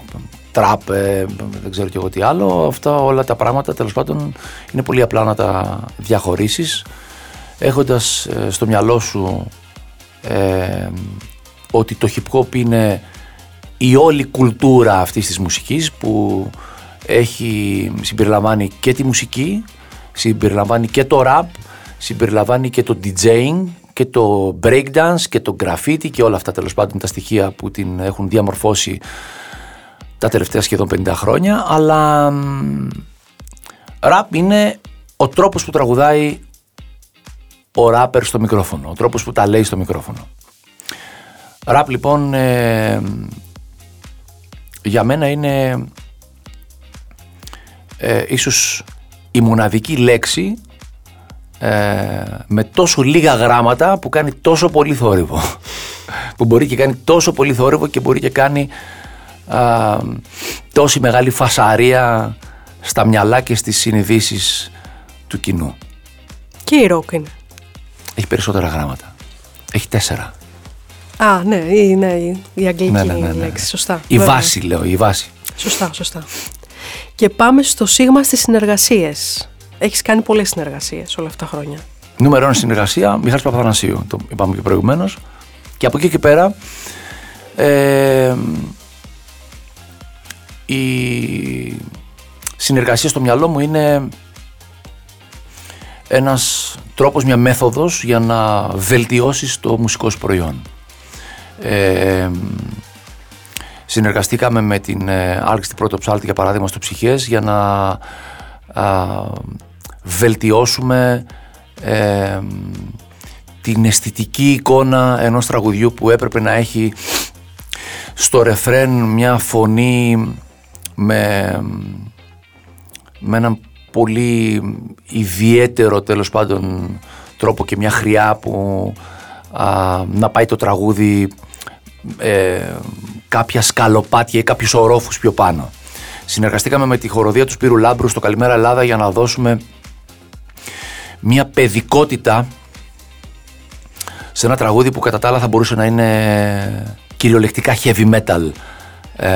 trap, ε, δεν ξέρω και εγώ τι άλλο, αυτά όλα τα πράγματα τέλος πάντων είναι πολύ απλά να τα διαχωρίσεις έχοντας ε, στο μυαλό σου ε, ότι το hip hop είναι η όλη κουλτούρα αυτής της μουσικής που έχει συμπεριλαμβάνει και τη μουσική, συμπεριλαμβάνει και το rap, συμπεριλαμβάνει και το DJing και το breakdance και το graffiti και όλα αυτά τέλος πάντων τα στοιχεία που την έχουν διαμορφώσει τα τελευταία σχεδόν 50 χρόνια αλλά rap είναι ο τρόπος που τραγουδάει ο ράπερ στο μικρόφωνο, ο τρόπος που τα λέει στο μικρόφωνο. Ραπ λοιπόν ε, για μένα είναι ε, ίσως η μοναδική λέξη ε, με τόσο λίγα γράμματα που κάνει τόσο πολύ θόρυβο. που μπορεί και κάνει τόσο πολύ θόρυβο και μπορεί και κάνει α, τόση μεγάλη φασαρία στα μυαλά και στις συνειδήσεις του κοινού. Και η ροκ είναι. Έχει περισσότερα γράμματα. Έχει τέσσερα. Α, ναι, η, ναι, η αγγλική ναι, ναι, ναι, ναι. λέξη, σωστά. Η βάση λέω, η βάση. Σωστά, σωστά. Και πάμε στο σίγμα στις συνεργασίες. Έχεις κάνει πολλές συνεργασίες όλα αυτά τα χρόνια. Νούμερο ένα συνεργασία, Μιχάλης Παπαθανασίου, το είπαμε και προηγουμένως. Και από εκεί και πέρα, ε, η συνεργασία στο μυαλό μου είναι ένας τρόπος, μια μέθοδος για να βελτιώσεις το μουσικό σου προϊόν. Ε, συνεργαστήκαμε με την ε, Άλξη Πρώτο Ψάλτη για παράδειγμα στο Ψυχές για να βελτιώσουμε ε, την αισθητική εικόνα ενός τραγουδιού που έπρεπε να έχει στο ρεφρέν μια φωνή με, με έναν πολύ ιδιαίτερο τέλος πάντων τρόπο και μια χρειά που να πάει το τραγούδι ε, κάποια σκαλοπάτια ή κάποιους ορόφους πιο πάνω. Συνεργαστήκαμε με τη χοροδία του Σπύρου Λάμπρου στο Καλημέρα Ελλάδα για να δώσουμε μια παιδικότητα σε ένα τραγούδι που κατά τα άλλα θα μπορούσε να είναι κυριολεκτικά heavy metal ε,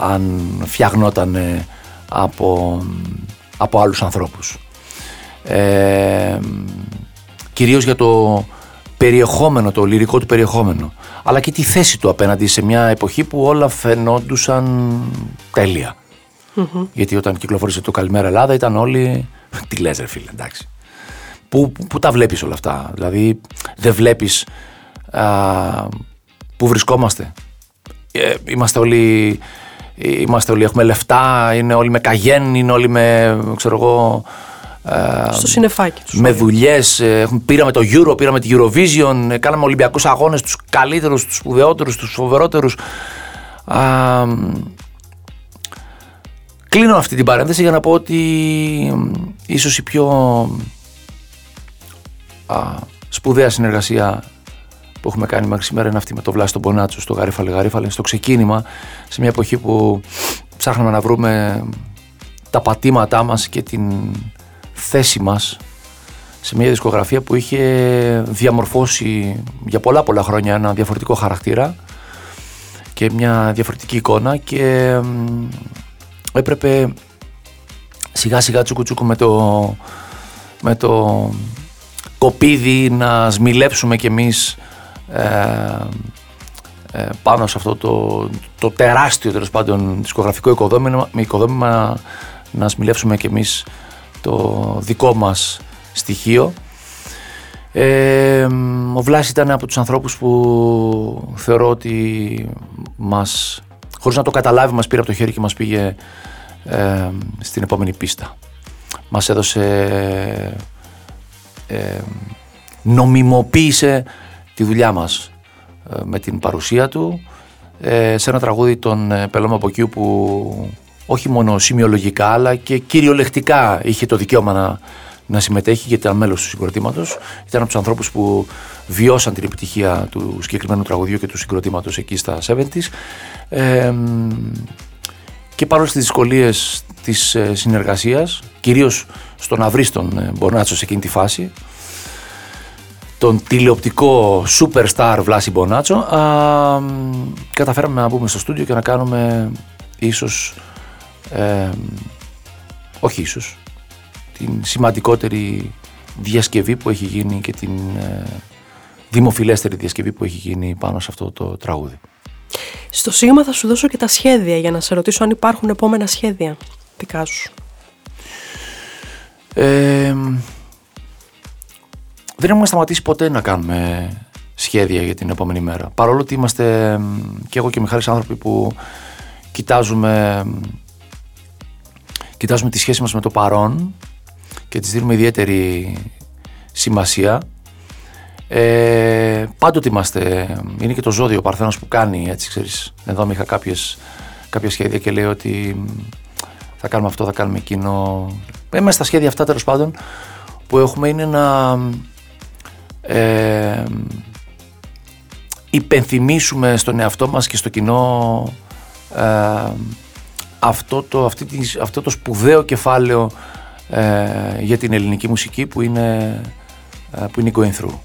αν φτιαγνόταν από, από άλλους ανθρώπους. Ε, κυρίως για το περιεχόμενο, το λυρικό του περιεχόμενο αλλά και τη θέση του απέναντι σε μια εποχή που όλα φαινόντουσαν τέλεια. Γιατί όταν κυκλοφόρησε το Καλημέρα Ελλάδα ήταν όλοι. Τι λες, ρε φίλε, εντάξει. Πού, πού, τα βλέπεις όλα αυτά, Δηλαδή δεν βλέπεις πού βρισκόμαστε. Ε, είμαστε όλοι. Είμαστε όλοι, έχουμε λεφτά, είναι όλοι με καγέν, είναι όλοι με, ξέρω εγώ, στο συνεφάκι τους. Με δουλειές. Ε, πήραμε το Euro, πήραμε τη Eurovision, ε, κάναμε Ολυμπιακούς αγώνες, τους καλύτερους, τους σπουδαιότερους, τους φοβερότερους. Κλείνω αυτή την παρένθεση για να πω ότι ίσως η πιο α, σπουδαία συνεργασία που έχουμε κάνει μέχρι σήμερα είναι αυτή με το Βλάση τον Πονάτσο στο Γαρίφαλε Γαρίφαλε στο ξεκίνημα σε μια εποχή που ψάχναμε να βρούμε τα πατήματά μας και την θέση μας σε μια δισκογραφία που είχε διαμορφώσει για πολλά πολλά χρόνια ένα διαφορετικό χαρακτήρα και μια διαφορετική εικόνα και έπρεπε σιγά σιγά τσουκουτσούκου με το, με το κοπίδι να σμιλέψουμε κι εμείς ε, ε, πάνω σε αυτό το, το τεράστιο τέλος πάντων δισκογραφικό οικοδόμημα, οικοδόμημα να σμιλέψουμε κι εμείς το δικό μας στοιχείο. Ε, ο Βλάσης ήταν από τους ανθρώπους που θεωρώ ότι μας, χωρίς να το καταλάβει, μας πήρε από το χέρι και μας πήγε ε, στην επόμενη πίστα. Μας έδωσε, ε, νομιμοποίησε τη δουλειά μας ε, με την παρουσία του σε ένα τραγούδι των Πελώμα από που όχι μόνο σημειολογικά αλλά και κυριολεκτικά είχε το δικαίωμα να, να συμμετέχει γιατί ήταν μέλος του συγκροτήματος. Ήταν από τους ανθρώπους που βιώσαν την επιτυχία του συγκεκριμένου τραγουδιού και του συγκροτήματος εκεί στα 70's. Ε, και παρόλες τις δυσκολίες της ε, συνεργασίας, κυρίως στο να βρεις τον ε, Μπονάτσο σε εκείνη τη φάση, τον τηλεοπτικό superstar Βλάση Μπονάτσο, α, καταφέραμε να μπούμε στο στούντιο και να κάνουμε ίσως ε, όχι ίσως, την σημαντικότερη διασκευή που έχει γίνει και την ε, δημοφιλέστερη διασκευή που έχει γίνει πάνω σε αυτό το τραγούδι. Στο σήμα θα σου δώσω και τα σχέδια για να σε ρωτήσω αν υπάρχουν επόμενα σχέδια δικά σου. Ε, δεν έχουμε σταματήσει ποτέ να κάνουμε σχέδια για την επόμενη μέρα. Παρόλο ότι είμαστε και εγώ και ο Μιχάλης άνθρωποι που κοιτάζουμε κοιτάζουμε τη σχέση μας με το παρόν και της δίνουμε ιδιαίτερη σημασία. Ε, πάντοτε είμαστε, είναι και το ζώδιο ο Παρθένος που κάνει έτσι ξέρεις, εδώ είχα κάποιες, κάποια σχέδια και λέει ότι θα κάνουμε αυτό, θα κάνουμε εκείνο. Ε, μέσα στα σχέδια αυτά τέλος πάντων που έχουμε είναι να ε, υπενθυμίσουμε στον εαυτό μας και στο κοινό ε, αυτό το, αυτή, αυτό το σπουδαίο κεφάλαιο ε, για την ελληνική μουσική που είναι, ε, που είναι η Going Through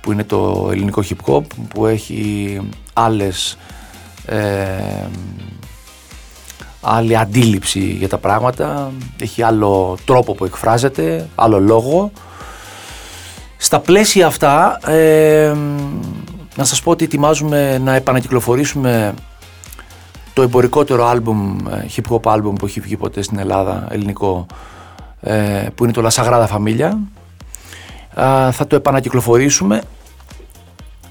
που είναι το ελληνικό hip hop που έχει άλλες ε, άλλη αντίληψη για τα πράγματα έχει άλλο τρόπο που εκφράζεται άλλο λόγο στα πλαίσια αυτά ε, να σας πω ότι ετοιμάζουμε να επανακυκλοφορήσουμε το εμπορικότερο άλμπουμ, ε, hip hop άλμπουμ που έχει βγει ποτέ στην Ελλάδα, ελληνικό, ε, που είναι το La Sagrada Familia. Θα το επανακυκλοφορήσουμε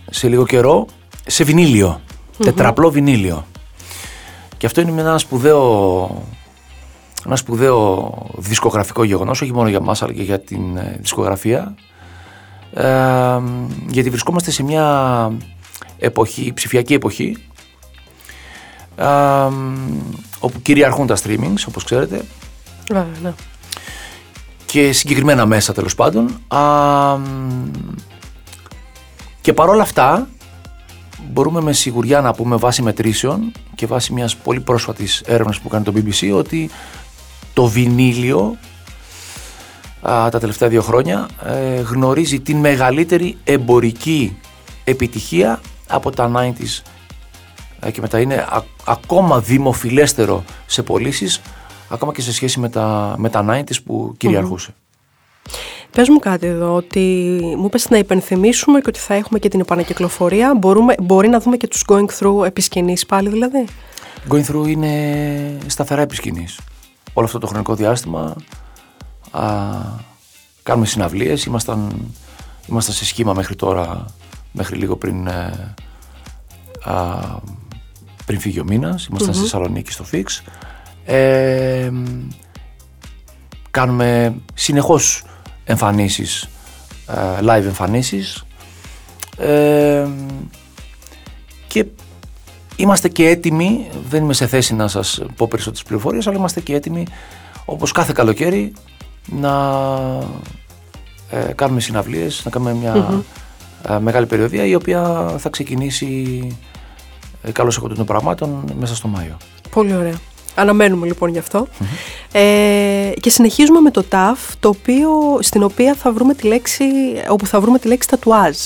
σε λίγο καιρό σε βινίλιο, τετραπλό βινίλιο. Και αυτό είναι ένα σπουδαίο, ένα σπουδαίο δισκογραφικό γεγονός, όχι μόνο για μας αλλά και για την ε, δισκογραφία. γιατί βρισκόμαστε σε μια εποχή, ψηφιακή εποχή, όπου κυριαρχούν τα streamings, όπως ξέρετε. Βέβαια, ναι. και συγκεκριμένα μέσα τέλος πάντων. Α, και παρόλα αυτά μπορούμε με σιγουριά να πούμε βάσει μετρήσεων και βάσει μιας πολύ πρόσφατης έρευνας που κάνει το BBC ότι το βινίλιο α, τα τελευταία δύο χρόνια ε, γνωρίζει την μεγαλύτερη εμπορική επιτυχία από τα 90s ε, και μετά είναι ακόμα δημοφιλέστερο σε πωλήσεις, ακόμα και σε σχέση με τα, με τα 90s που κυριαρχούσε. Πες μου κάτι εδώ, ότι μου είπες να υπενθυμίσουμε και ότι θα έχουμε και την επανακυκλοφορία. Μπορούμε, μπορεί να δούμε και τους going through επισκηνής πάλι δηλαδή; Going through είναι σταθερά επισκηνής. Όλο αυτό το χρονικό διάστημα α, κάνουμε συναυλίες, ήμασταν, ήμασταν σε σχήμα μέχρι τώρα, μέχρι λίγο πριν, ε, α, πριν φύγει ο μήνας, στη Θεσσαλονίκη στο Fix. Ε, κάνουμε συνεχώς εμφανίσεις, ε, live εμφανίσεις. Ε, και είμαστε και έτοιμοι, δεν είμαι σε θέση να σας πω περισσότερες πληροφορίες, αλλά είμαστε και έτοιμοι όπως κάθε καλοκαίρι να ε, κάνουμε συναυλίες, να κάνουμε μια μεγάλη περιοδία η οποία θα ξεκινήσει ε, καλώς έχω των πραγμάτων μέσα στο Μάιο. Πολύ ωραία. Αναμένουμε λοιπόν γι' αυτο Ε, και συνεχίζουμε με το ΤΑΦ, το οποίο, στην οποία θα βρούμε τη λέξη, όπου θα βρούμε τη λέξη τατουάζ.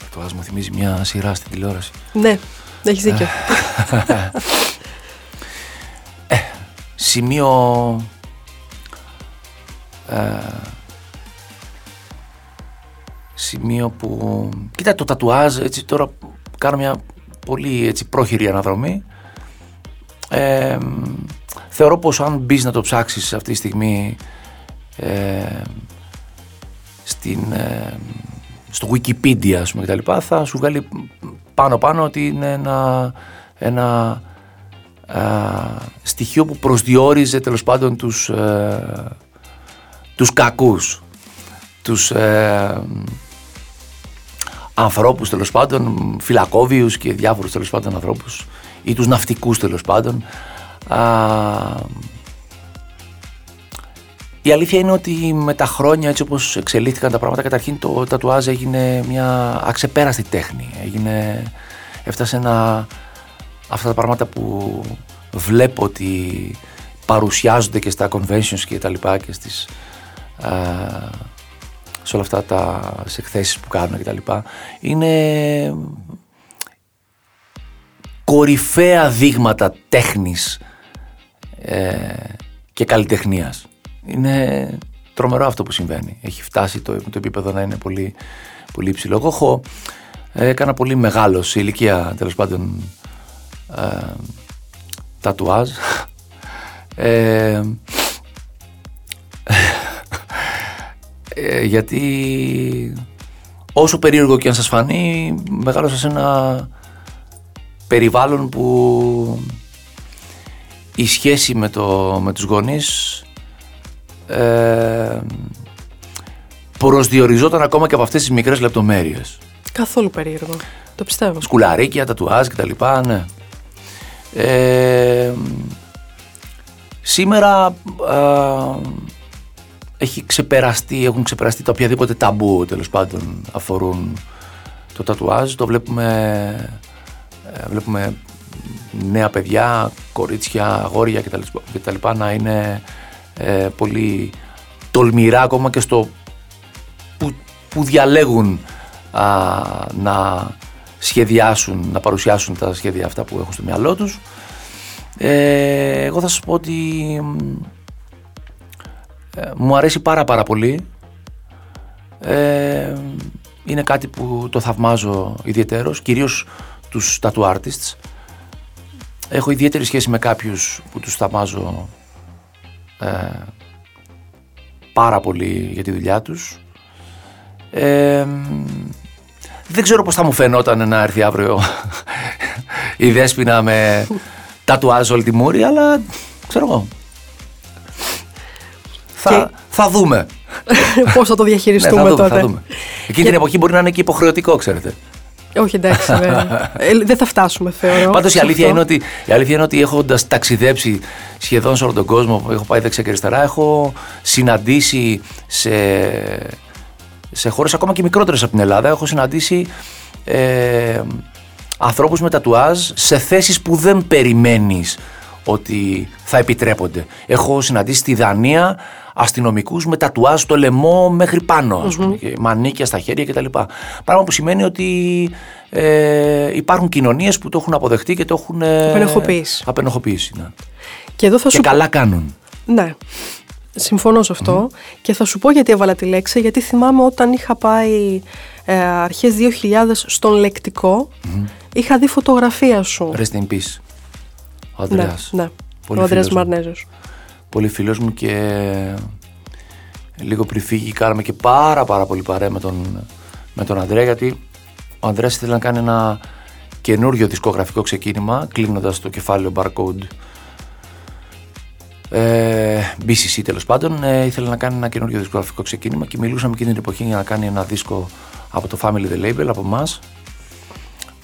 Τατουάζ μου θυμίζει μια σειρά στην τηλεόραση. Ναι, έχεις δίκιο. ε, σημείο... Ε, σημείο που... Κοίτα το τατουάζ, έτσι τώρα κάνω μια πολύ έτσι, πρόχειρη αναδρομή. Ε, θεωρώ πως αν μπεις να το ψάξεις αυτή τη στιγμή ε, στην, ε, στο Wikipedia ας πούμε και τα θα σου βγάλει πάνω πάνω ότι είναι ένα, ένα στοιχείο που προσδιορίζει τέλος πάντων τους, ε, τους κακούς τους ε, ανθρώπους τέλος πάντων φυλακόβιους και διάφορους τέλος πάντων ανθρώπους ή τους ναυτικούς τέλος πάντων. Α, η αλήθεια είναι ότι με τα χρόνια έτσι όπως εξελίχθηκαν τα πράγματα καταρχήν το τατουάζ έγινε μια αξεπέραστη τέχνη. Έγινε, έφτασε να αυτά τα πράγματα που βλέπω ότι παρουσιάζονται και στα conventions και τα λοιπά και στις, α, σε όλα αυτά τα εκθέσεις που κάνουν και τα λοιπά είναι κορυφαία δείγματα τέχνης ε, και καλλιτεχνίας. Είναι τρομερό αυτό που συμβαίνει. Έχει φτάσει το, το επίπεδο να είναι πολύ, πολύ υψηλό. Εγώ έχω, ε, έκανα πολύ μεγάλο σε ηλικία τέλος πάντων ε, τατουάζ. Ε, ε, γιατί όσο περίεργο και αν σας φανεί μεγάλωσα σε ένα περιβάλλον που η σχέση με, το, με τους γονείς ε, προσδιοριζόταν ακόμα και από αυτές τις μικρές λεπτομέρειες. Καθόλου περίεργο. Το πιστεύω. Σκουλαρίκια, τατουάζ και τα λοιπά, ναι. Ε, σήμερα ε, έχει ξεπεραστεί, έχουν ξεπεραστεί τα οποιαδήποτε ταμπού τέλος πάντων αφορούν το τατουάζ. Το βλέπουμε ε, βλέπουμε νέα παιδιά, κορίτσια, αγόρια κτλ. να είναι ε, πολύ τολμηρά ακόμα και στο που, που διαλέγουν να σχεδιάσουν, να παρουσιάσουν τα σχέδια αυτά που έχουν στο μυαλό τους. Ε, εγώ θα σας πω ότι ε, μου αρέσει πάρα πάρα πολύ. είναι κάτι που το θαυμάζω ιδιαίτερος, κυρίως τους tattoo artists. Έχω ιδιαίτερη σχέση με κάποιους που τους θαμάζω ε, πάρα πολύ για τη δουλειά τους. Ε, δεν ξέρω πώς θα μου φαινόταν να έρθει αύριο η Δέσποινα με τατουάζ όλη τη μούρη, αλλά ξέρω εγώ. Θα, θα δούμε. Πώς θα το διαχειριστούμε ναι, θα δούμε, τότε. Θα δούμε. Εκείνη την εποχή μπορεί να είναι και υποχρεωτικό, ξέρετε. Όχι, εντάξει, ε, δεν θα φτάσουμε, θεωρώ. Πάντως η, αλήθεια είναι ότι, η αλήθεια είναι ότι έχοντας ταξιδέψει σχεδόν σε όλο τον κόσμο, έχω πάει δεξιά και αριστερά, έχω συναντήσει σε, σε χώρες ακόμα και μικρότερες από την Ελλάδα, έχω συναντήσει ε, ανθρώπους με τατουάζ σε θέσεις που δεν περιμένεις ότι θα επιτρέπονται. Έχω συναντήσει στη Δανία αστυνομικούς με τατουάζ στο λαιμό μέχρι πάνω, μανίκια στα χέρια κτλ. Πράγμα που σημαίνει ότι ε, υπάρχουν κοινωνίες που το έχουν αποδεχτεί και το έχουν ε, απενοχοποιήσει. ναι. Και, εδώ θα και καλά κάνουν. Ναι. Συμφωνώ σε αυτό και θα σου πω γιατί έβαλα τη λέξη γιατί θυμάμαι όταν είχα πάει ε, αρχές 2000 στον λεκτικο είχα δει φωτογραφία σου. Rest in peace. Ο Ανδρέας. Ναι, ναι. ο Ανδρέας Μαρνέζος. Πολύ φίλος μου και λίγο πριν φύγει κάναμε και πάρα πάρα πολύ παρέα με τον, με τον Ανδρέα γιατί ο Ανδρέας ήθελε να κάνει ένα καινούριο δισκογραφικό ξεκίνημα κλείνοντας το κεφάλαιο Barcode ε, BCC τέλος πάντων, ε, ήθελε να κάνει ένα καινούριο δισκογραφικό ξεκίνημα και μιλούσαμε εκείνη την εποχή για να κάνει ένα δίσκο από το Family The Label, από εμάς,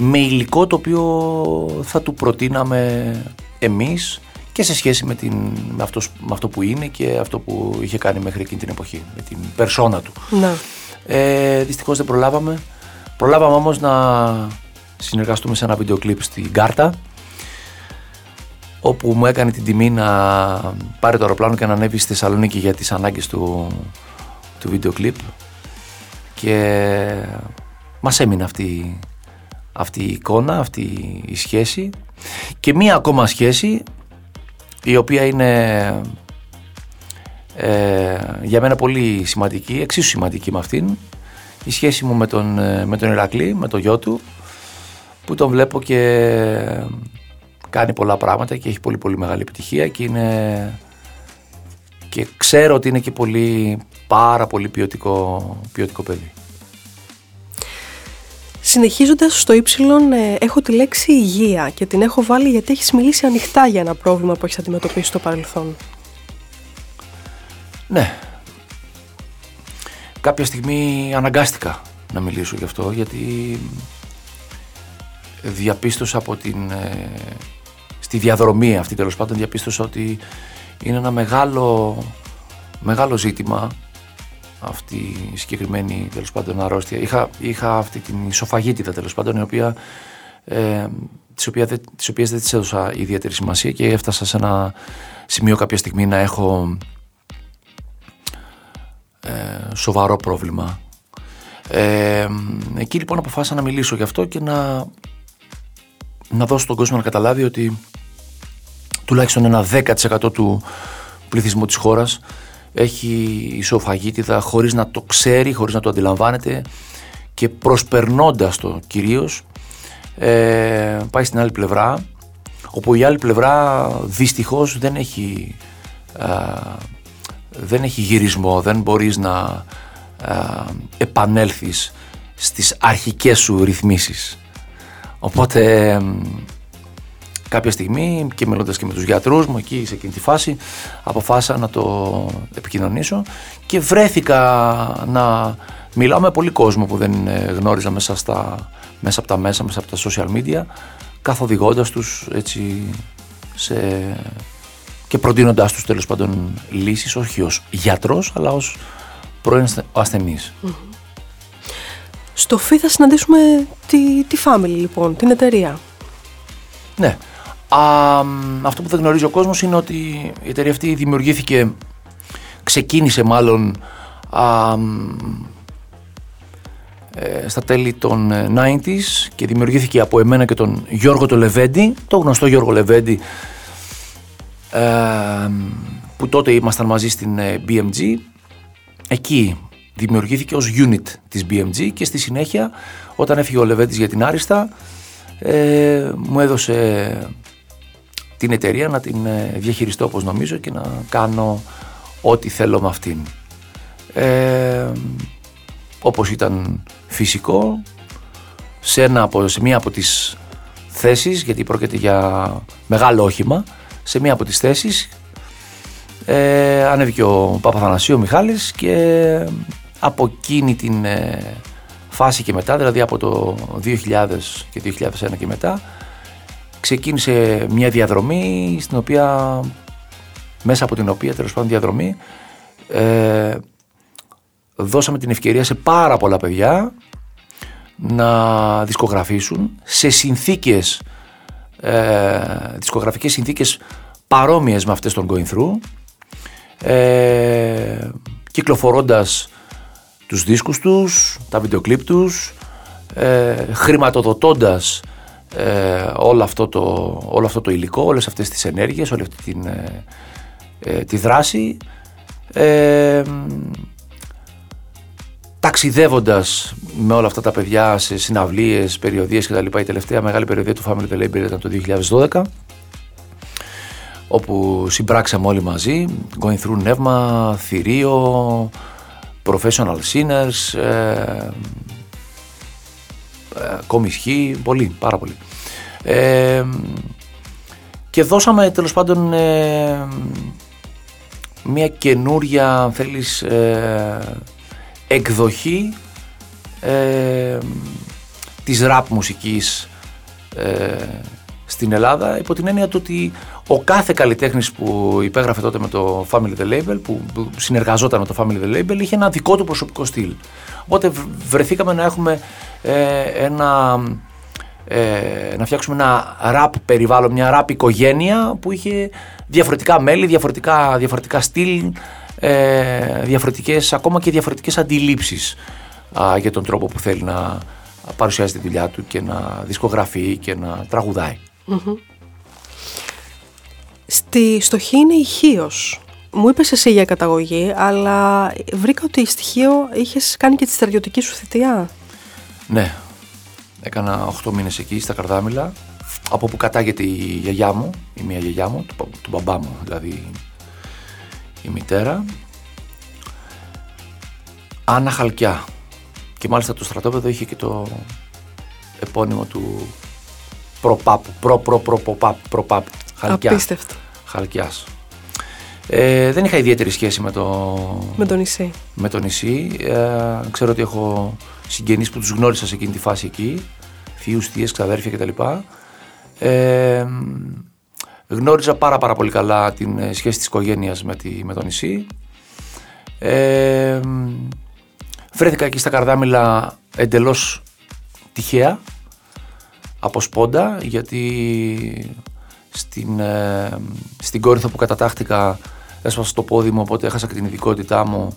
με υλικό το οποίο θα του προτείναμε εμείς και σε σχέση με, την, με, αυτός, με αυτό που είναι και αυτό που είχε κάνει μέχρι εκείνη την εποχή, με την περσόνα του. Ναι. Ε, δυστυχώς δεν προλάβαμε. Προλάβαμε όμως να συνεργαστούμε σε ένα βίντεο κλιπ στην Κάρτα όπου μου έκανε την τιμή να πάρει το αεροπλάνο και να ανέβει στη Θεσσαλονίκη για τις ανάγκες του, του βίντεο κλιπ και μας έμεινε αυτή, αυτή η εικόνα, αυτή η σχέση και μία ακόμα σχέση η οποία είναι ε, για μένα πολύ σημαντική, εξίσου σημαντική με αυτήν η σχέση μου με τον, ε, με τον Ηρακλή, με το γιο του που τον βλέπω και κάνει πολλά πράγματα και έχει πολύ πολύ μεγάλη επιτυχία και είναι και ξέρω ότι είναι και πολύ πάρα πολύ ποιοτικό, ποιοτικό παιδί. Συνεχίζοντας στο ύψιλον ε, έχω τη λέξη υγεία και την έχω βάλει γιατί έχεις μιλήσει ανοιχτά για ένα πρόβλημα που έχεις αντιμετωπίσει στο παρελθόν. Ναι. Κάποια στιγμή αναγκάστηκα να μιλήσω γι' αυτό γιατί διαπίστωσα από την, ε, στη διαδρομή αυτή τέλος πάντων διαπίστωσα ότι είναι ένα μεγάλο, μεγάλο ζήτημα αυτή η συγκεκριμένη τέλος πάντων αρρώστια. Είχα, είχα αυτή την ισοφαγίτιδα τέλος πάντων, η οποία, ε, τις, οποία, τις οποίες δεν τις έδωσα ιδιαίτερη σημασία και έφτασα σε ένα σημείο κάποια στιγμή να έχω ε, σοβαρό πρόβλημα. Ε, εκεί λοιπόν αποφάσισα να μιλήσω γι' αυτό και να, να δώσω στον κόσμο να καταλάβει ότι τουλάχιστον ένα 10% του πληθυσμού της χώρας έχει ισοφαγίτιδα χωρίς να το ξέρει, χωρίς να το αντιλαμβάνεται και προσπερνώντας το κυρίως ε, πάει στην άλλη πλευρά όπου η άλλη πλευρά δυστυχώς δεν έχει, δεν έχει γυρισμό, δεν μπορείς να επανέλθεις στις αρχικές σου ρυθμίσεις. Οπότε κάποια στιγμή και μιλώντας και με τους γιατρούς μου εκεί σε εκείνη τη φάση αποφάσισα να το επικοινωνήσω και βρέθηκα να μιλάω με πολύ κόσμο που δεν γνώριζα μέσα, στα, μέσα από τα μέσα, μέσα από τα social media καθοδηγώντας τους έτσι σε... και προτείνοντάς τους τέλος πάντων λύσεις όχι ως γιατρός αλλά ως πρώην ασθενής. Στο ΦΥ θα συναντήσουμε τη, τη Family λοιπόν, την εταιρεία. Ναι. Α, αυτό που δεν γνωρίζει ο κόσμος είναι ότι η εταιρεία αυτή δημιουργήθηκε, ξεκίνησε μάλλον α, ε, στα τέλη των 90s ε, και δημιουργήθηκε από εμένα και τον Γιώργο το Λεβέντη, το γνωστό Γιώργο Λεβέντη ε, που τότε ήμασταν μαζί στην BMG. Εκεί δημιουργήθηκε ως unit της BMG και στη συνέχεια όταν έφυγε ο Λεβέντης για την Άριστα ε, μου έδωσε την εταιρεία να την ε, διαχειριστώ όπως νομίζω και να κάνω ό,τι θέλω με αυτήν. Ε, όπως ήταν φυσικό, σε, ένα από, σε μία από τις θέσεις, γιατί πρόκειται για μεγάλο όχημα, σε μία από τις θέσεις ε, ανέβηκε ο Παπαθανασίου Μιχάλης και από εκείνη την ε, φάση και μετά, δηλαδή από το 2000 και 2001 και μετά, ξεκίνησε μια διαδρομή στην οποία, μέσα από την οποία τέλος πάντων διαδρομή, ε, δώσαμε την ευκαιρία σε πάρα πολλά παιδιά να δισκογραφήσουν σε συνθήκες, ε, δισκογραφικές συνθήκες παρόμοιες με αυτές των Going Through, ε, κυκλοφορώντας τους δίσκους τους, τα βίντεο κλιπ τους, ε, χρηματοδοτώντας ε, όλο, αυτό το, όλο αυτό το υλικό, όλες αυτές τις ενέργειες, όλη αυτή την, ε, ε, τη δράση, ε, ταξιδεύοντας με όλα αυτά τα παιδιά σε συναυλίες, περιοδίες κτλ. Η τελευταία μεγάλη περιοδία του Family The Label ήταν το 2012 όπου συμπράξαμε όλοι μαζί, going through νεύμα, θηρίο, professional sinners, ε, ε, πολύ, πάρα πολύ. Ε, και δώσαμε τέλος πάντων ε, μια καινούρια, αν θέλεις, ε, εκδοχή ε, της rap μουσικής ε, στην Ελλάδα υπό την έννοια του ότι ο κάθε καλλιτέχνης που υπέγραφε τότε με το Family The Label, που συνεργαζόταν με το Family The Label, είχε ένα δικό του προσωπικό στυλ. Οπότε βρεθήκαμε να έχουμε ε, ένα, ε, να φτιάξουμε ένα rap περιβάλλον, μια rap οικογένεια που είχε διαφορετικά μέλη, διαφορετικά, διαφορετικά στυλ, ε, διαφορετικές, ακόμα και διαφορετικές αντιλήψεις για τον τρόπο που θέλει να παρουσιάζει τη δουλειά του και να δισκογραφεί και να τραγουδάει. Στη, στο Χ είναι ηχείος. Μου είπες εσύ για καταγωγή, αλλά βρήκα ότι στοιχείο είχες κάνει και τη στρατιωτική σου θητεία. Ναι, έκανα 8 μήνες εκεί στα Καρδάμιλα, από που κατάγεται η γιαγιά μου, η μία γιαγιά μου, του, του μπαμπά μου δηλαδή η μητέρα. Άννα Χαλκιά. Και μάλιστα το στρατόπεδο είχε και το επώνυμο του προπάπου, προ προ προ προ προπάπου. Χαλκιάς. Απίστευτο. Χαλκιάς. Ε, δεν είχα ιδιαίτερη σχέση με το, με το νησί. Με το νησί. Ε, ξέρω ότι έχω συγγενείς που τους γνώρισα σε εκείνη τη φάση εκεί. Θείους, θείες, ξαδέρφια κτλ. Ε, γνώριζα πάρα πάρα πολύ καλά την ε, σχέση της οικογένειας με, τη, με το νησί. Ε, βρέθηκα εκεί στα Καρδάμιλα εντελώς τυχαία από σπόντα γιατί στην, ε, στην Κόρυθο που κατατάχτηκα έσπασα το πόδι μου οπότε έχασα και την ειδικότητά μου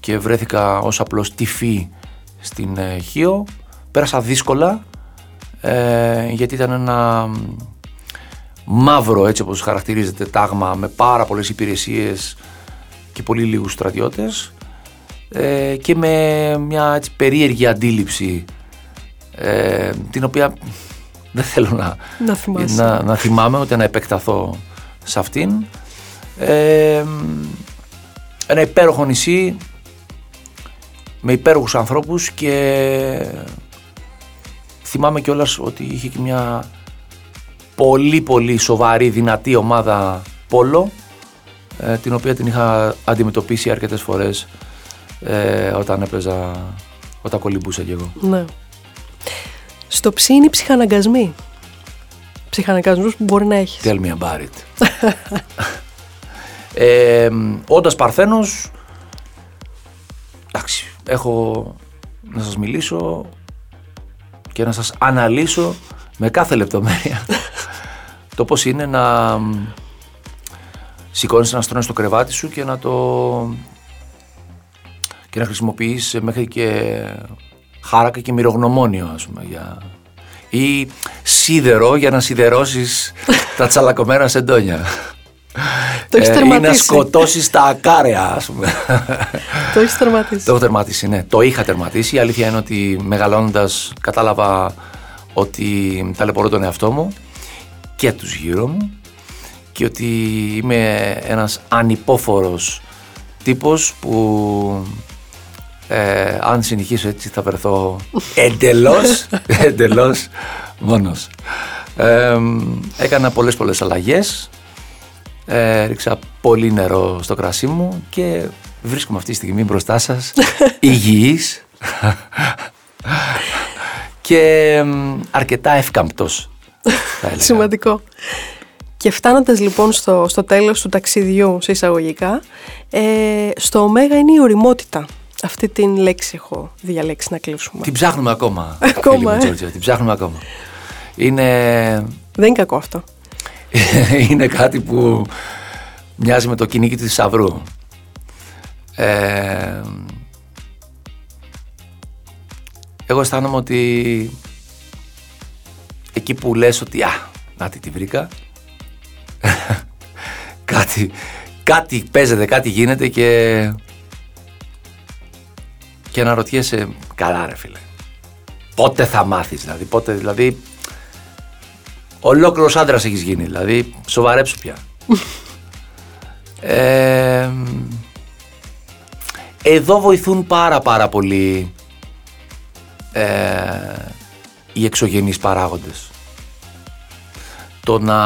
και βρέθηκα ως απλός τυφή στην ε, Χίο. Πέρασα δύσκολα ε, γιατί ήταν ένα μαύρο έτσι όπως χαρακτηρίζεται τάγμα με πάρα πολλές υπηρεσίες και πολύ λίγους στρατιώτες ε, και με μια έτσι, περίεργη αντίληψη ε, την οποία δεν θέλω να, να, να, θυμάμαι ούτε να επεκταθώ σε αυτήν. Ε, ένα υπέροχο νησί με υπέροχους ανθρώπους και θυμάμαι κιόλας ότι είχε και μια πολύ πολύ σοβαρή δυνατή ομάδα πόλο ε, την οποία την είχα αντιμετωπίσει αρκετές φορές ε, όταν έπαιζα, όταν κολυμπούσα κι εγώ. Ναι. Στο ψι είναι οι ψυχαναγκασμοί. Ψυχαναγκασμούς που μπορεί να έχεις. Tell me about it. ε, όντας Παρθένος, εντάξει, έχω να σας μιλήσω και να σας αναλύσω με κάθε λεπτομέρεια το πώς είναι να σηκώνεις ένα στρώνο στο κρεβάτι σου και να το και να χρησιμοποιείς μέχρι και χάρακα και μυρογνωμόνιο ας πούμε για... ή σίδερο για να σιδερώσεις τα τσαλακωμένα σεντόνια. Το έχεις τερματίσει. Ή να σκοτώσεις τα ακάρια, ας πούμε. Το έχεις τερματίσει. Το έχω τερματίσει, ναι. Το είχα τερματίσει. Η αλήθεια είναι ότι μεγαλώνοντας κατάλαβα ότι ταλαιπωρώ τον εαυτό μου και τους γύρω μου και ότι είμαι ένας ανυπόφορος τύπος που ε, αν συνεχίσω έτσι θα βρεθώ εντελώς, εντελώς μόνος. Ε, έκανα πολλές πολλές αλλαγές, ε, ρίξα πολύ νερό στο κρασί μου και βρίσκομαι αυτή τη στιγμή μπροστά σας υγιής και αρκετά εύκαμπτος. Σημαντικό. Και φτάνοντας λοιπόν στο, στο τέλος του ταξιδιού σε εισαγωγικά, ε, στο ωμέγα είναι η οριμότητα. Αυτή την λέξη έχω διαλέξει να κλείσουμε. Την ψάχνουμε ακόμα. Ακόμα, ε. την ψάχνουμε ακόμα. Είναι... Δεν είναι κακό αυτό. είναι κάτι που μοιάζει με το κυνήγι του θησαυρού. Ε, εγώ αισθάνομαι ότι εκεί που λες ότι α, να τη βρήκα κάτι, κάτι παίζεται, κάτι γίνεται και και να ρωτιέσαι καλά ρε φίλε πότε θα μάθεις δηλαδή πότε δηλαδή ολόκληρος άντρας έχεις γίνει δηλαδή σοβαρέψου πια ε, εδώ βοηθούν πάρα πάρα πολύ ε, οι εξωγενείς παράγοντες. Το να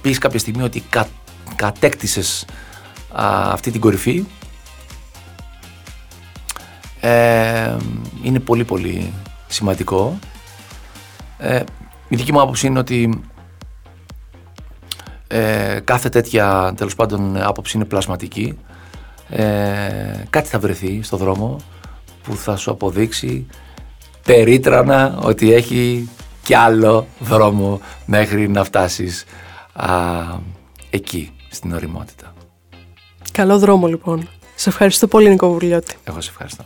πεις κάποια στιγμή ότι κα, κατέκτησες αυτή την κορυφή ε, είναι πολύ πολύ σημαντικό. Ε, η δική μου άποψη είναι ότι ε, κάθε τέτοια τέλος πάντων άποψη είναι πλασματική. Ε, κάτι θα βρεθεί στο δρόμο που θα σου αποδείξει περίτρανα ότι έχει κι άλλο δρόμο μέχρι να φτάσεις εκεί στην οριμότητα. Καλό δρόμο λοιπόν. Σε ευχαριστώ πολύ Νικό Βουρλιώτη. Εγώ σε ευχαριστώ.